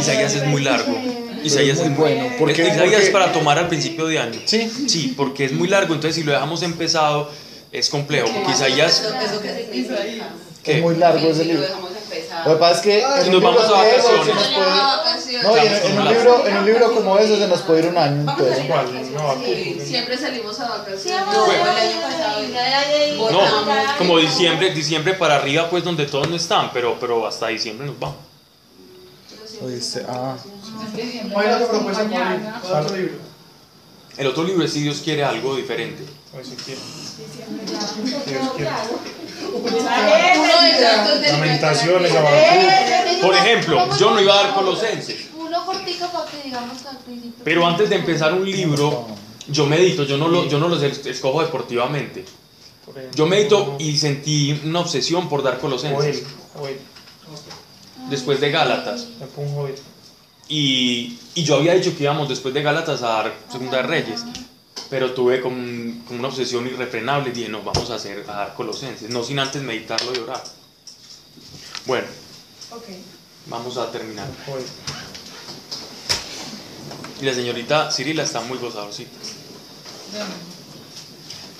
Isaías es muy largo. Isaías es muy bueno. ¿Por qué? Isaías Porque- es para tomar al principio de año. Sí. Sí, porque es muy largo, entonces si lo dejamos empezado es complejo. Porque Isaías. Es muy largo ese libro. Empezar. Lo que pasa es que en Y un nos vamos libro a de esos vacaciones. se nos puede- vacaciones. No, y en, en un libro, en un libro como ese se nos puede ir un año siempre salimos a vacaciones. No, como diciembre, diciembre para arriba, pues donde todos no están, pero, pero hasta diciembre nos vamos. Oíste, ah. ¿Cuál es la propuesta para el otro libro? El otro libro es si Dios quiere algo diferente. O si quiere. Dios quiere. Lamentaciones. Por ejemplo, yo no iba a dar Colosenses, Uno cortico para que digamos que al principio. pero antes de empezar un libro, yo medito, yo no, lo, yo no los es- escojo deportivamente. Yo medito y sentí una obsesión por dar Colosenses, después de Gálatas. Y, y yo había dicho que íbamos después de Gálatas a dar Segunda de Reyes, pero tuve como, un- como una obsesión irrefrenable y dije, no, vamos a, hacer, a dar Colosenses, no sin antes meditarlo y orar. Bueno, vamos a terminar. Y la señorita Cirila está muy gozadorcita.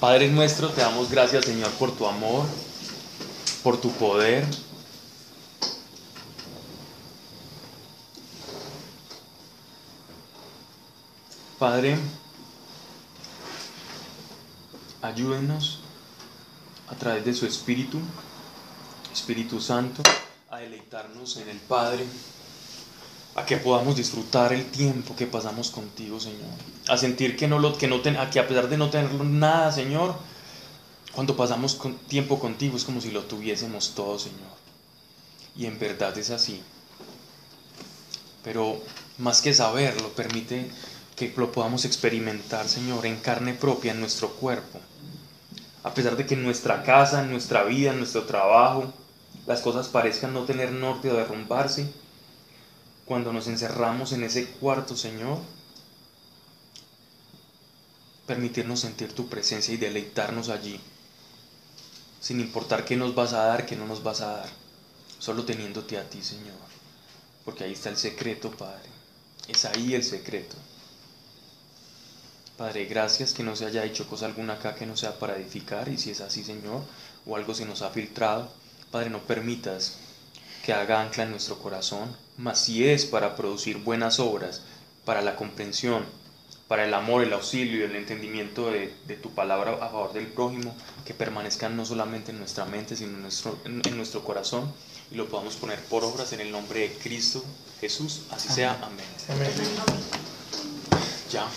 Padre nuestro, te damos gracias, Señor, por tu amor, por tu poder. Padre, ayúdenos a través de su Espíritu, Espíritu Santo, a deleitarnos en el Padre, a que podamos disfrutar el tiempo que pasamos contigo, Señor. A sentir que, no lo, que, no ten- a que a pesar de no tener nada, Señor, cuando pasamos con, tiempo contigo es como si lo tuviésemos todo, Señor. Y en verdad es así. Pero más que saberlo, permite que lo podamos experimentar, Señor, en carne propia, en nuestro cuerpo. A pesar de que en nuestra casa, en nuestra vida, en nuestro trabajo, las cosas parezcan no tener norte o derrumbarse, cuando nos encerramos en ese cuarto, Señor, permitirnos sentir tu presencia y deleitarnos allí. sin importar qué nos vas a dar, qué no nos vas a dar, solo teniéndote a ti, Señor. Porque ahí está el secreto, Padre. Es ahí el secreto. Padre, gracias que no se haya hecho cosa alguna acá que no sea para edificar, y si es así, Señor, o algo se nos ha filtrado, Padre, no permitas que haga ancla en nuestro corazón, mas si es para producir buenas obras, para la comprensión, para el amor, el auxilio y el entendimiento de, de tu palabra a favor del prójimo, que permanezcan no solamente en nuestra mente, sino en nuestro, en, en nuestro corazón, y lo podamos poner por obras en el nombre de Cristo Jesús. Así sea. Amén. Amén. Ya.